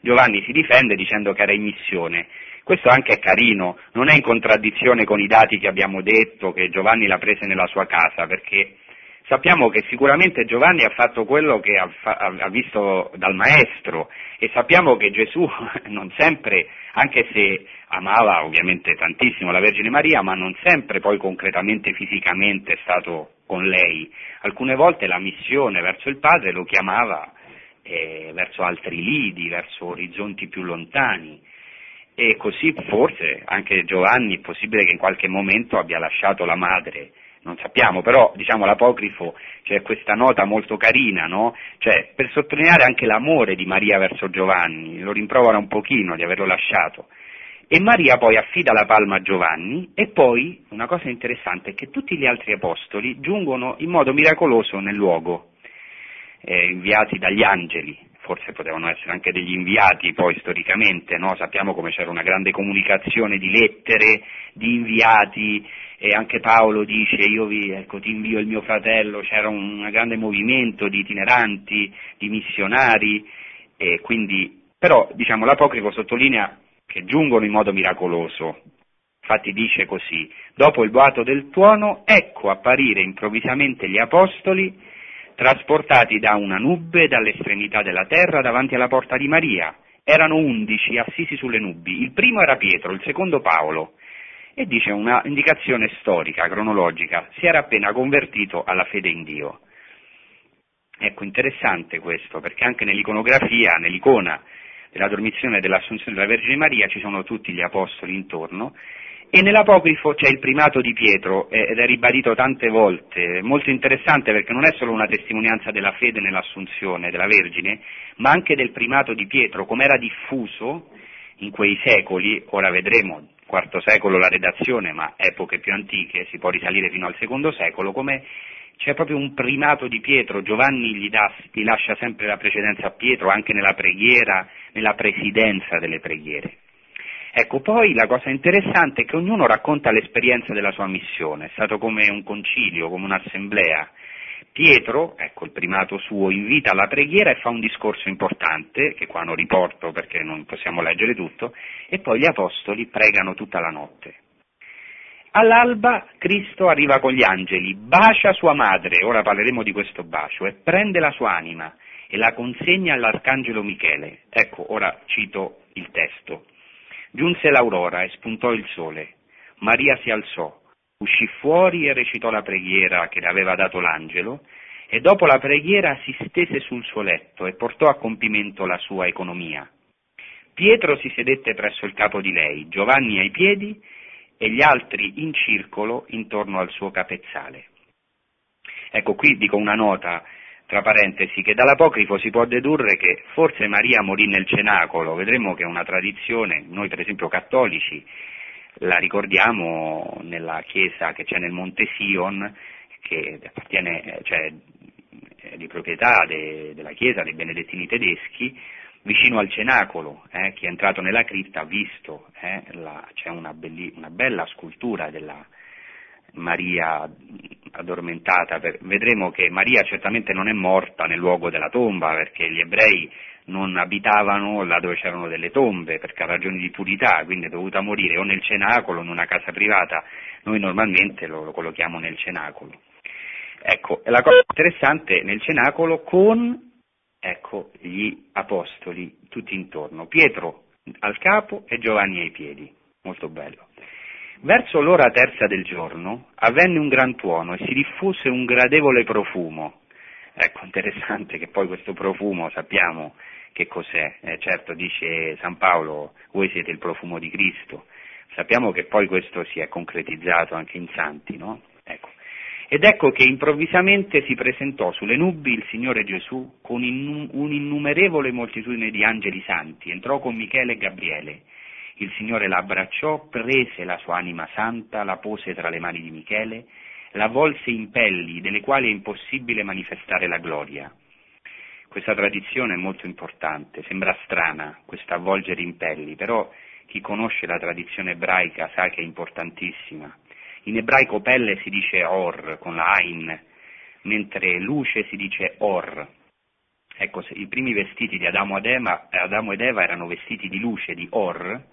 Giovanni si difende dicendo che era in missione. Questo anche è carino, non è in contraddizione con i dati che abbiamo detto, che Giovanni l'ha presa nella sua casa, perché Sappiamo che sicuramente Giovanni ha fatto quello che ha, ha, visto dal Maestro e sappiamo che Gesù [laughs] non sempre, anche se amava ovviamente tantissimo la Vergine Maria, ma non sempre poi concretamente, fisicamente è stato con lei. Alcune volte la missione verso il Padre lo chiamava eh, verso altri lidi, verso orizzonti più lontani. E così forse anche Giovanni è possibile che in qualche momento abbia lasciato la madre non sappiamo, però diciamo l'apocrifo c'è questa nota molto carina, no? Cioè, per sottolineare anche l'amore di Maria verso Giovanni, lo rimprovera un pochino di averlo lasciato. E Maria poi affida la palma a Giovanni e poi una cosa interessante è che tutti gli altri apostoli giungono in modo miracoloso nel luogo, eh, inviati dagli angeli, forse potevano essere anche degli inviati poi storicamente, no? sappiamo come c'era una grande comunicazione di lettere, di inviati, e anche Paolo dice io vi, ecco, ti invio il mio fratello, c'era un, grande movimento di itineranti, di missionari, e quindi, però diciamo, l'apocrifo sottolinea che giungono in modo miracoloso Infatti dice così, dopo il boato del tuono, ecco apparire improvvisamente gli apostoli, trasportati da una nube dall'estremità della terra davanti alla porta di Maria. Erano undici assisi sulle nubi. Il primo era Pietro, il secondo Paolo. E dice una indicazione storica, cronologica, si era appena convertito alla fede in Dio. Ecco, interessante questo, perché anche nell'iconografia, nell'icona della dormizione e dell'assunzione della Vergine Maria ci sono tutti gli apostoli intorno e nell'apocrifo c'è il primato di Pietro ed è ribadito tante volte, molto interessante perché non è solo una testimonianza della fede nell'assunzione della Vergine, ma anche del primato di Pietro, come era diffuso in quei secoli, ora vedremo, IV secolo la redazione, ma epoche più antiche, si può risalire fino al secondo secolo, come c'è proprio un primato di Pietro, Giovanni gli, dà, gli lascia sempre la precedenza a Pietro anche nella preghiera, nella presidenza delle preghiere. Ecco, poi la cosa interessante è che ognuno racconta l'esperienza della sua missione, è stato come un concilio, come un'assemblea. Pietro, ecco il primato suo, invita alla preghiera e fa un discorso importante, che qua non riporto perché non possiamo leggere tutto, e poi gli apostoli pregano tutta la notte. All'alba Cristo arriva con gli angeli, bacia sua madre, ora parleremo di questo bacio, e prende la sua anima e la consegna all'arcangelo Michele. Ecco, ora cito il testo. Giunse l'aurora e spuntò il sole. Maria si alzò, uscì fuori e recitò la preghiera che le aveva dato l'angelo, e dopo la preghiera si stese sul suo letto e portò a compimento la sua economia. Pietro si sedette presso il capo di lei, Giovanni ai piedi e gli altri in circolo intorno al suo capezzale. Ecco qui dico una nota tra parentesi, che dall'apocrifo si può dedurre che forse Maria morì nel cenacolo, vedremo che è una tradizione, noi per esempio cattolici la ricordiamo nella chiesa che c'è nel Monte Sion, che appartiene, cioè, di proprietà de, della chiesa dei benedettini tedeschi, vicino al cenacolo, eh, chi è entrato nella cripta ha visto, eh, la, c'è una, belli, una bella scultura della, Maria addormentata, vedremo che Maria certamente non è morta nel luogo della tomba, perché gli ebrei non abitavano là dove c'erano delle tombe, ha ragioni di purità, quindi è dovuta morire o nel cenacolo o in una casa privata, noi normalmente lo, lo collochiamo nel cenacolo. Ecco, la cosa interessante nel cenacolo con ecco, gli apostoli tutti intorno, Pietro al capo e Giovanni ai piedi, molto bello. Verso l'ora terza del giorno avvenne un gran tuono e si diffuse un gradevole profumo. Ecco, interessante che poi questo profumo sappiamo che cos'è. Eh, certo, dice San Paolo, voi siete il profumo di Cristo. Sappiamo che poi questo si è concretizzato anche in santi, no? Ecco. Ed ecco che improvvisamente si presentò sulle nubi il Signore Gesù con un'innumerevole moltitudine di angeli santi, entrò con Michele e Gabriele il Signore la abbracciò, prese la sua anima santa, la pose tra le mani di Michele, la volse in pelli delle quali è impossibile manifestare la gloria. Questa tradizione è molto importante, sembra strana questa avvolgere in pelli, però chi conosce la tradizione ebraica sa che è importantissima. In ebraico pelle si dice or con la Ain, mentre luce si dice or. Ecco, i primi vestiti di Adamo ed, Eva, Adamo ed Eva erano vestiti di luce, di or,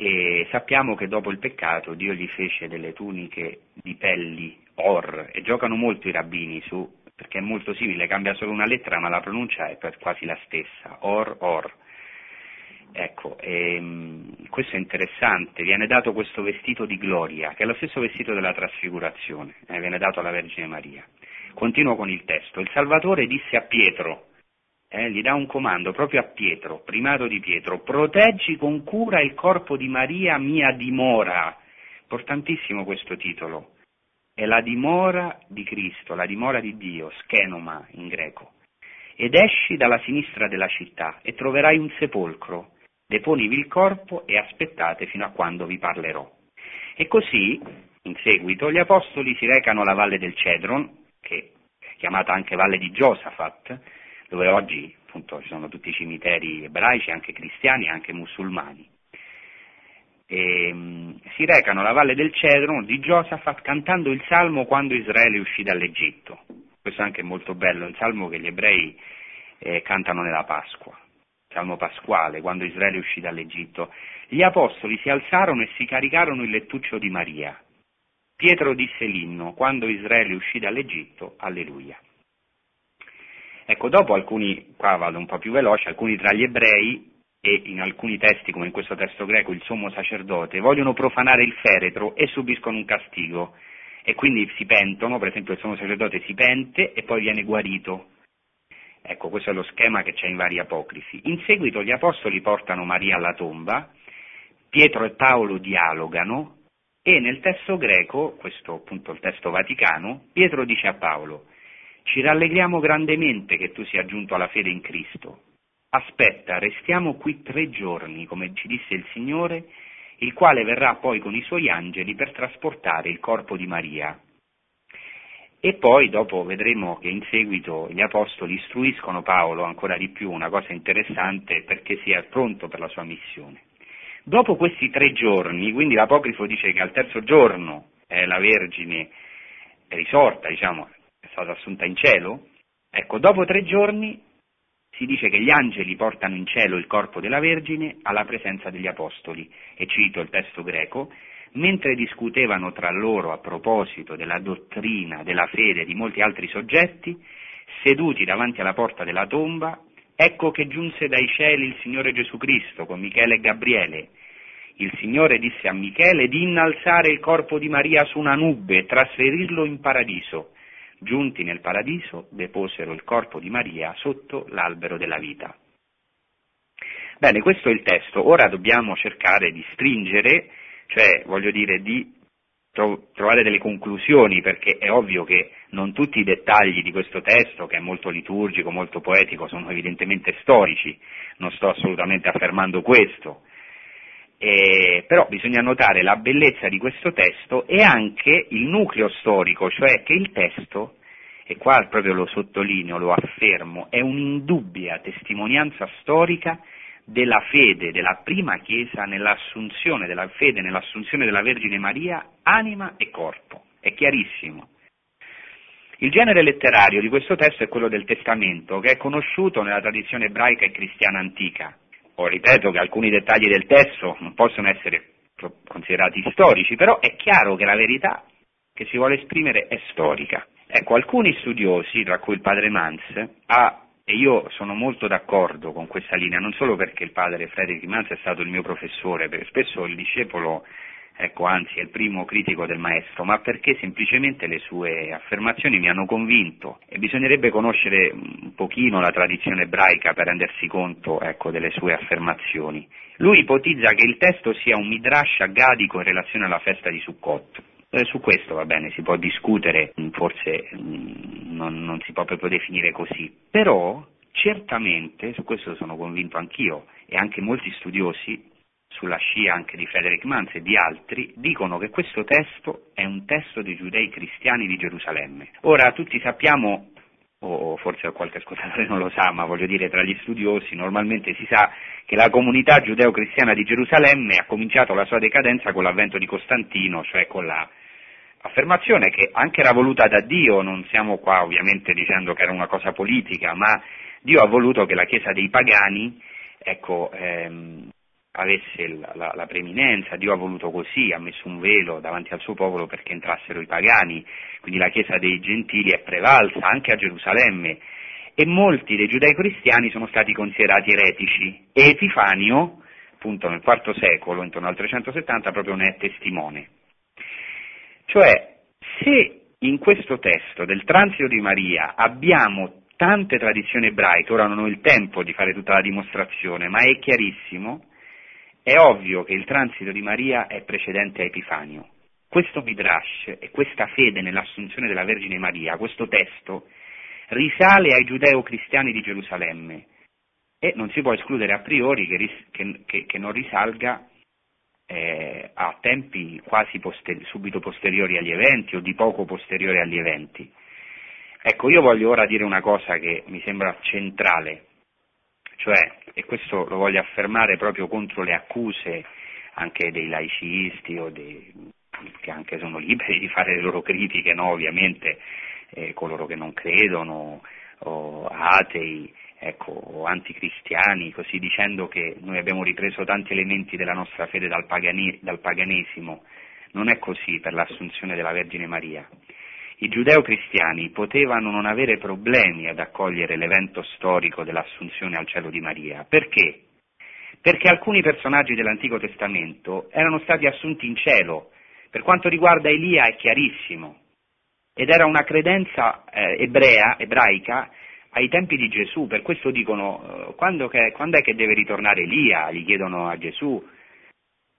e sappiamo che dopo il peccato Dio gli fece delle tuniche di pelli or e giocano molto i rabbini su perché è molto simile, cambia solo una lettera ma la pronuncia è quasi la stessa, or or. Ecco, ehm, questo è interessante, viene dato questo vestito di gloria, che è lo stesso vestito della trasfigurazione, eh, viene dato alla Vergine Maria. Continuo con il testo. Il Salvatore disse a Pietro, eh, gli dà un comando proprio a Pietro, primato di Pietro, proteggi con cura il corpo di Maria mia dimora. Importantissimo questo titolo. È la dimora di Cristo, la dimora di Dio, schenoma in greco. Ed esci dalla sinistra della città e troverai un sepolcro. Deponivi il corpo e aspettate fino a quando vi parlerò. E così, in seguito, gli apostoli si recano alla valle del Cedron, che è chiamata anche valle di Giosafat, dove oggi appunto ci sono tutti i cimiteri ebraici, anche cristiani, anche musulmani. E, um, si recano alla valle del Cedro di Giosafat cantando il salmo quando Israele uscì dall'Egitto. Questo è anche molto bello, il salmo che gli ebrei eh, cantano nella Pasqua, il salmo pasquale, quando Israele uscì dall'Egitto. Gli apostoli si alzarono e si caricarono il lettuccio di Maria. Pietro disse l'inno, quando Israele uscì dall'Egitto, alleluia. Ecco, dopo alcuni, qua vado un po' più veloce, alcuni tra gli ebrei e in alcuni testi, come in questo testo greco, il sommo sacerdote, vogliono profanare il feretro e subiscono un castigo e quindi si pentono, per esempio il sommo sacerdote si pente e poi viene guarito. Ecco, questo è lo schema che c'è in vari apocrifi. In seguito gli apostoli portano Maria alla tomba, Pietro e Paolo dialogano e nel testo greco, questo appunto il testo vaticano, Pietro dice a Paolo, ci rallegriamo grandemente che tu sia giunto alla fede in Cristo. Aspetta, restiamo qui tre giorni, come ci disse il Signore, il quale verrà poi con i suoi angeli per trasportare il corpo di Maria. E poi dopo vedremo che in seguito gli apostoli istruiscono Paolo ancora di più, una cosa interessante, perché sia pronto per la sua missione. Dopo questi tre giorni, quindi l'Apocrifo dice che al terzo giorno eh, la Vergine è risorta, diciamo, stata assunta in cielo, ecco, dopo tre giorni si dice che gli angeli portano in cielo il corpo della Vergine alla presenza degli Apostoli, e cito il testo greco, mentre discutevano tra loro a proposito della dottrina, della fede e di molti altri soggetti, seduti davanti alla porta della tomba, ecco che giunse dai cieli il Signore Gesù Cristo con Michele e Gabriele. Il Signore disse a Michele di innalzare il corpo di Maria su una nube e trasferirlo in paradiso Giunti nel paradiso, deposero il corpo di Maria sotto l'albero della vita. Bene, questo è il testo. Ora dobbiamo cercare di stringere, cioè voglio dire di trovare delle conclusioni, perché è ovvio che non tutti i dettagli di questo testo, che è molto liturgico, molto poetico, sono evidentemente storici, non sto assolutamente affermando questo, eh, però bisogna notare la bellezza di questo testo e anche il nucleo storico, cioè che il testo, e qua proprio lo sottolineo, lo affermo, è un'indubbia testimonianza storica della fede della prima Chiesa nell'assunzione della fede, nell'assunzione della Vergine Maria, anima e corpo. È chiarissimo. Il genere letterario di questo testo è quello del Testamento, che è conosciuto nella tradizione ebraica e cristiana antica o ripeto che alcuni dettagli del testo non possono essere considerati storici, però è chiaro che la verità che si vuole esprimere è storica. Ecco, alcuni studiosi, tra cui il padre Mans, ha, e io sono molto d'accordo con questa linea, non solo perché il padre Frederick Mans è stato il mio professore, perché spesso il discepolo ecco, anzi è il primo critico del maestro, ma perché semplicemente le sue affermazioni mi hanno convinto e bisognerebbe conoscere un pochino la tradizione ebraica per rendersi conto ecco, delle sue affermazioni. Lui ipotizza che il testo sia un midrash aggadico in relazione alla festa di Sukkot. Eh, su questo va bene, si può discutere, forse mm, non, non si può proprio definire così, però certamente, su questo sono convinto anch'io e anche molti studiosi, sulla scia anche di Frederick Manz e di altri, dicono che questo testo è un testo dei giudei cristiani di Gerusalemme. Ora tutti sappiamo, o forse qualche ascoltatore non lo sa, ma voglio dire tra gli studiosi normalmente si sa che la comunità giudeo-cristiana di Gerusalemme ha cominciato la sua decadenza con l'avvento di Costantino, cioè con la affermazione che anche era voluta da Dio, non siamo qua ovviamente dicendo che era una cosa politica, ma Dio ha voluto che la Chiesa dei pagani ecco, ehm, avesse la, la, la, preeminenza, Dio ha voluto così, ha messo un velo davanti al suo popolo perché entrassero i pagani, quindi la Chiesa dei gentili è prevalsa anche a Gerusalemme. E molti dei giudei cristiani sono stati considerati eretici. E Epifanio, appunto nel IV secolo, intorno al 370, proprio ne è testimone. Cioè, se in questo testo del transito di Maria abbiamo tante tradizioni ebraiche, ora non ho il tempo di fare tutta la dimostrazione, ma è chiarissimo, è ovvio che il transito di Maria è precedente a Epifanio. Questo Midrash e questa fede nell'assunzione della Vergine Maria, questo testo, risale ai giudeo-cristiani di Gerusalemme e non si può escludere a priori che, che, che, che non risalga eh, a tempi quasi poster- subito posteriori agli eventi o di poco posteriori agli eventi. Ecco, io voglio ora dire una cosa che mi sembra centrale cioè, e questo lo voglio affermare proprio contro le accuse anche dei laicisti o dei, che anche sono [laughs] liberi di fare le loro critiche, no? ovviamente eh, coloro che non credono o atei, ecco, anticristiani, così dicendo che noi abbiamo ripreso tanti elementi della nostra fede dal, pagani, dal paganesimo. Non è così per l'assunzione della Vergine Maria. I giudeo-cristiani potevano non avere problemi ad accogliere l'evento storico dell'assunzione al cielo di Maria. Perché? Perché alcuni personaggi dell'Antico Testamento erano stati assunti in cielo. Per quanto riguarda Elia è chiarissimo. Ed era una credenza eh, ebrea, ebraica, ai tempi di Gesù, per questo dicono, eh, quando, che, quando, è che deve ritornare Elia? Gli chiedono a Gesù.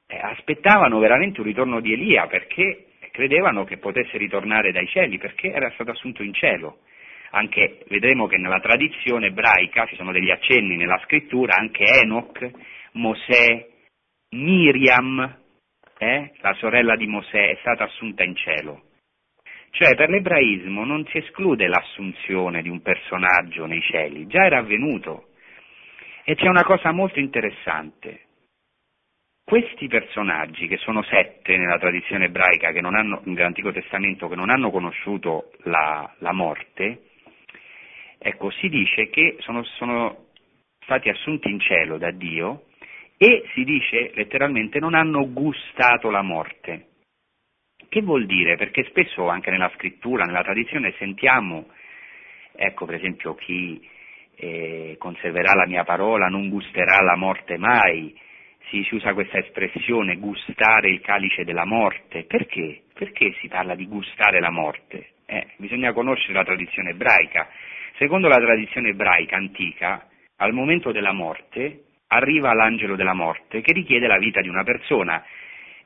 Eh, aspettavano veramente un ritorno di Elia perché credevano che potesse ritornare dai cieli, perché era stato assunto in cielo. Anche vedremo che nella tradizione ebraica ci sono degli accenni nella scrittura, anche Enoch, Mosè, Miriam, eh, la sorella di Mosè, è stata assunta in cielo. Cioè per l'ebraismo non si esclude l'assunzione di un personaggio nei cieli, già era avvenuto. E c'è una cosa molto interessante. Questi personaggi, che sono sette nella tradizione ebraica hanno, nell'Antico Testamento, che non hanno conosciuto la, la morte, ecco, si dice che sono, sono stati assunti in cielo da Dio e si dice letteralmente non hanno gustato la morte. Che vuol dire? Perché spesso anche nella scrittura, nella tradizione sentiamo, ecco per esempio chi eh, conserverà la mia parola non gusterà la morte mai, si, si, usa questa espressione gustare il calice della morte, perché? Perché si parla di gustare la morte? Eh, bisogna conoscere la tradizione ebraica. Secondo la tradizione ebraica antica, al momento della morte arriva l'angelo della morte che richiede la vita di una persona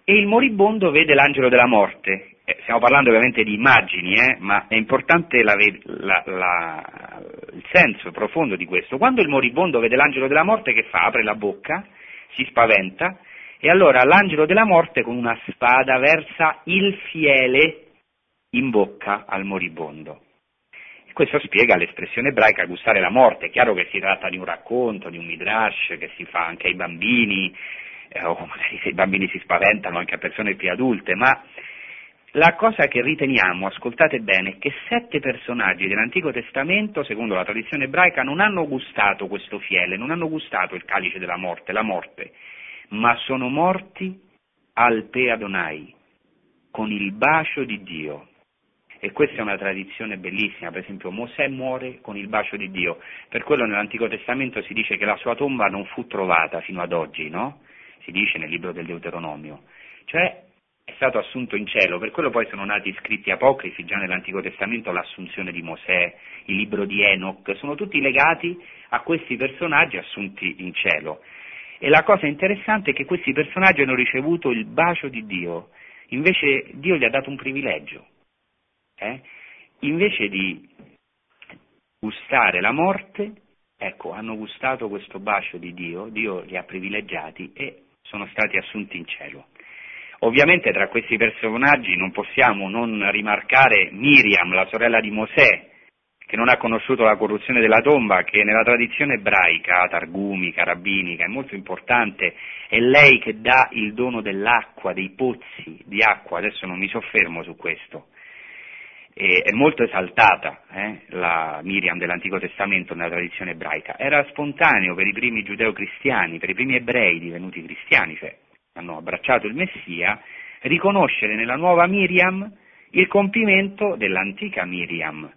e il moribondo vede l'angelo della morte. Eh, stiamo parlando ovviamente di immagini, eh, ma è importante la, la, la, il senso profondo di questo. Quando il moribondo vede l'angelo della morte, che fa? Apre la bocca, si spaventa, e allora l'angelo della morte con una spada versa il fiele in bocca al moribondo. Questo spiega l'espressione ebraica gustare la morte. È chiaro che si tratta di un racconto, di un midrash che si fa anche ai bambini, eh, o magari se i bambini si spaventano anche a persone più adulte, ma la cosa che riteniamo, ascoltate bene, è che sette personaggi dell'Antico Testamento, secondo la tradizione ebraica, non hanno gustato questo fiele, non hanno gustato il calice della morte, la morte, ma sono morti al Pe Adonai, con il bacio di Dio. E questa è una tradizione bellissima, per esempio Mosè muore con il bacio di Dio, per quello nell'Antico Testamento si dice che la sua tomba non fu trovata fino ad oggi, no? si dice nel libro del Deuteronomio, cioè stato assunto in cielo, per quello poi sono nati scritti apocrifi già nell'Antico Testamento, l'assunzione di Mosè, il libro di Enoch, sono tutti legati a questi personaggi assunti in cielo. E la cosa interessante è che questi personaggi hanno ricevuto il bacio di Dio, invece Dio gli ha dato un privilegio. Eh? Invece di gustare la morte, ecco, hanno gustato questo bacio di Dio, Dio li ha privilegiati e sono stati assunti in cielo. Ovviamente tra questi personaggi non possiamo non rimarcare Miriam, la sorella di Mosè, che non ha conosciuto la corruzione della tomba, che nella tradizione ebraica, targumica, rabbinica, è molto importante, è lei che dà il dono dell'acqua, dei pozzi di acqua, adesso non mi soffermo su questo. E, è molto esaltata eh, la Miriam dell'Antico Testamento nella tradizione ebraica. Era spontaneo per i primi giudeo-cristiani, per i primi ebrei divenuti cristiani, cioè hanno abbracciato il Messia, riconoscere nella nuova Miriam il compimento dell'antica Miriam,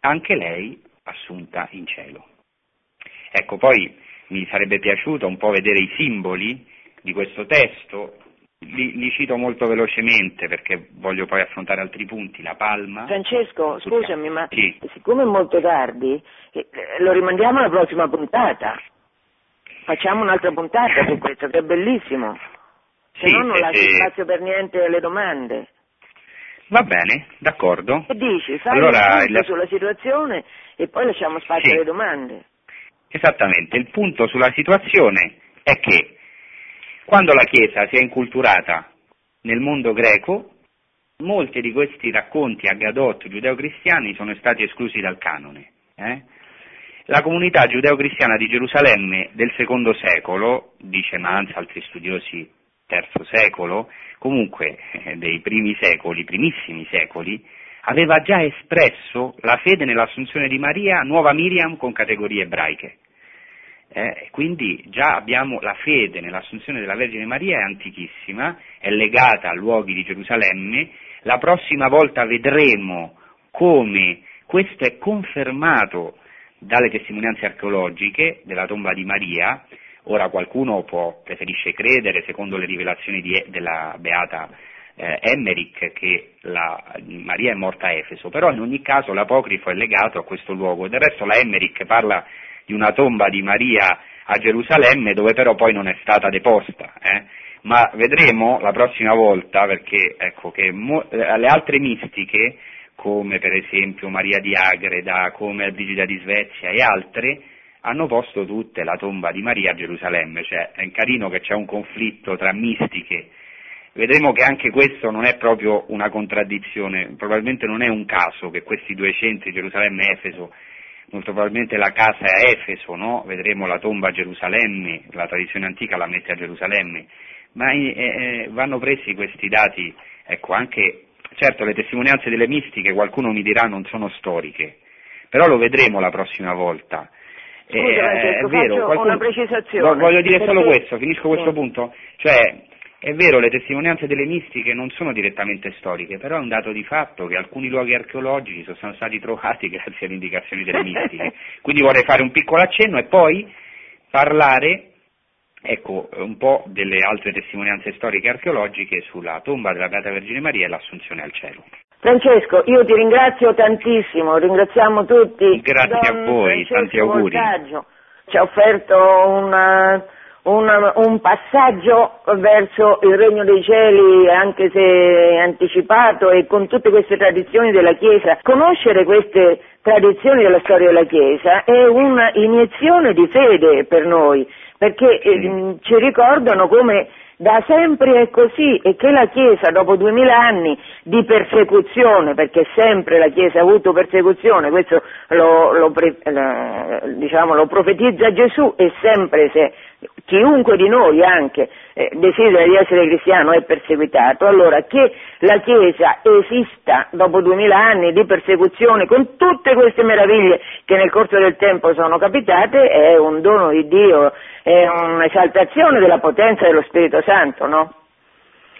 anche lei assunta in cielo. Ecco, poi mi sarebbe piaciuto un po' vedere i simboli di questo testo, li, li, cito molto velocemente perché voglio poi affrontare altri punti. La palma. Francesco, scusami, ma sì. siccome è molto tardi, eh, lo rimandiamo alla prossima puntata. Facciamo un'altra puntata su [laughs] questo, che è bellissimo. Se sì, no non lasci eh, spazio per niente alle domande. Va bene, d'accordo. Che dici? Fai allora, il punto il... sulla situazione e poi lasciamo spazio sì. alle domande. Esattamente, il punto sulla situazione è che quando la Chiesa si è inculturata nel mondo greco, molti di questi racconti a Gadot giudeo-cristiani sono stati esclusi dal canone. Eh? La comunità giudeo-cristiana di Gerusalemme del secondo secolo, dice Manz, altri studiosi terzo secolo, comunque eh, dei primi secoli, primissimi secoli, aveva già espresso la fede nell'assunzione di Maria, nuova Miriam con categorie ebraiche. Eh, quindi già abbiamo la fede nell'assunzione della Vergine Maria è antichissima, è legata a luoghi di Gerusalemme, la prossima volta vedremo come questo è confermato dalle testimonianze archeologiche della tomba di Maria, ora qualcuno può, preferisce credere, secondo le rivelazioni di, della beata eh, Emmerich, che la, Maria è morta a Efeso, però in ogni caso l'apocrifo è legato a questo luogo, del resto la Emmerich parla di una tomba di Maria a Gerusalemme dove però poi non è stata deposta, eh? ma vedremo la prossima volta perché ecco, che mo- eh, le altre mistiche come per esempio Maria di Agreda, come Brigida di Svezia e altre, hanno posto tutte la tomba di Maria a Gerusalemme, cioè è carino che c'è un conflitto tra mistiche. Vedremo che anche questo non è proprio una contraddizione, probabilmente non è un caso che questi due centri, Gerusalemme e Efeso, molto probabilmente la casa è a Efeso, no? vedremo la tomba a Gerusalemme, la tradizione antica la mette a Gerusalemme, ma eh, eh, vanno presi questi dati, ecco, anche Certo, le testimonianze delle mistiche, qualcuno mi dirà, non sono storiche, però lo vedremo la prossima volta. Scusa, eh, è vero, qualcuno... una precisazione. Voglio dire solo questo, finisco questo sì. punto. Cioè, è vero, le testimonianze delle mistiche non sono direttamente storiche, però è un dato di fatto che alcuni luoghi archeologici sono stati trovati [laughs] grazie alle indicazioni delle mistiche. [laughs] Quindi vorrei fare un piccolo accenno e poi parlare Ecco un po' delle altre testimonianze storiche e archeologiche sulla tomba della Beata Vergine Maria e l'assunzione al cielo. Francesco, io ti ringrazio tantissimo, ringraziamo tutti. Grazie Don a voi, Francesco tanti auguri. Voltaggio. Ci ha offerto una, una, un passaggio verso il regno dei cieli, anche se anticipato, e con tutte queste tradizioni della Chiesa. Conoscere queste tradizioni della storia della Chiesa è un'iniezione di fede per noi perché eh, ci ricordano come da sempre è così e che la Chiesa dopo duemila anni di persecuzione, perché sempre la Chiesa ha avuto persecuzione, questo lo, lo, diciamo, lo profetizza Gesù e sempre se chiunque di noi anche eh, desidera di essere cristiano è perseguitato, allora che la Chiesa esista dopo duemila anni di persecuzione con tutte queste meraviglie che nel corso del tempo sono capitate è un dono di Dio, è un'esaltazione della potenza dello Spirito Santo, no?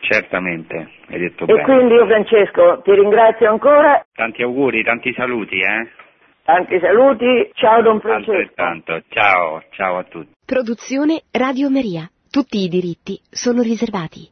Certamente, hai detto e bene. E quindi io Francesco ti ringrazio ancora. Tanti auguri, tanti saluti, eh? Tanti saluti, ciao Don Francesco. Altrettanto, ciao, ciao a tutti. Produzione Radio Maria. Tutti i diritti sono riservati.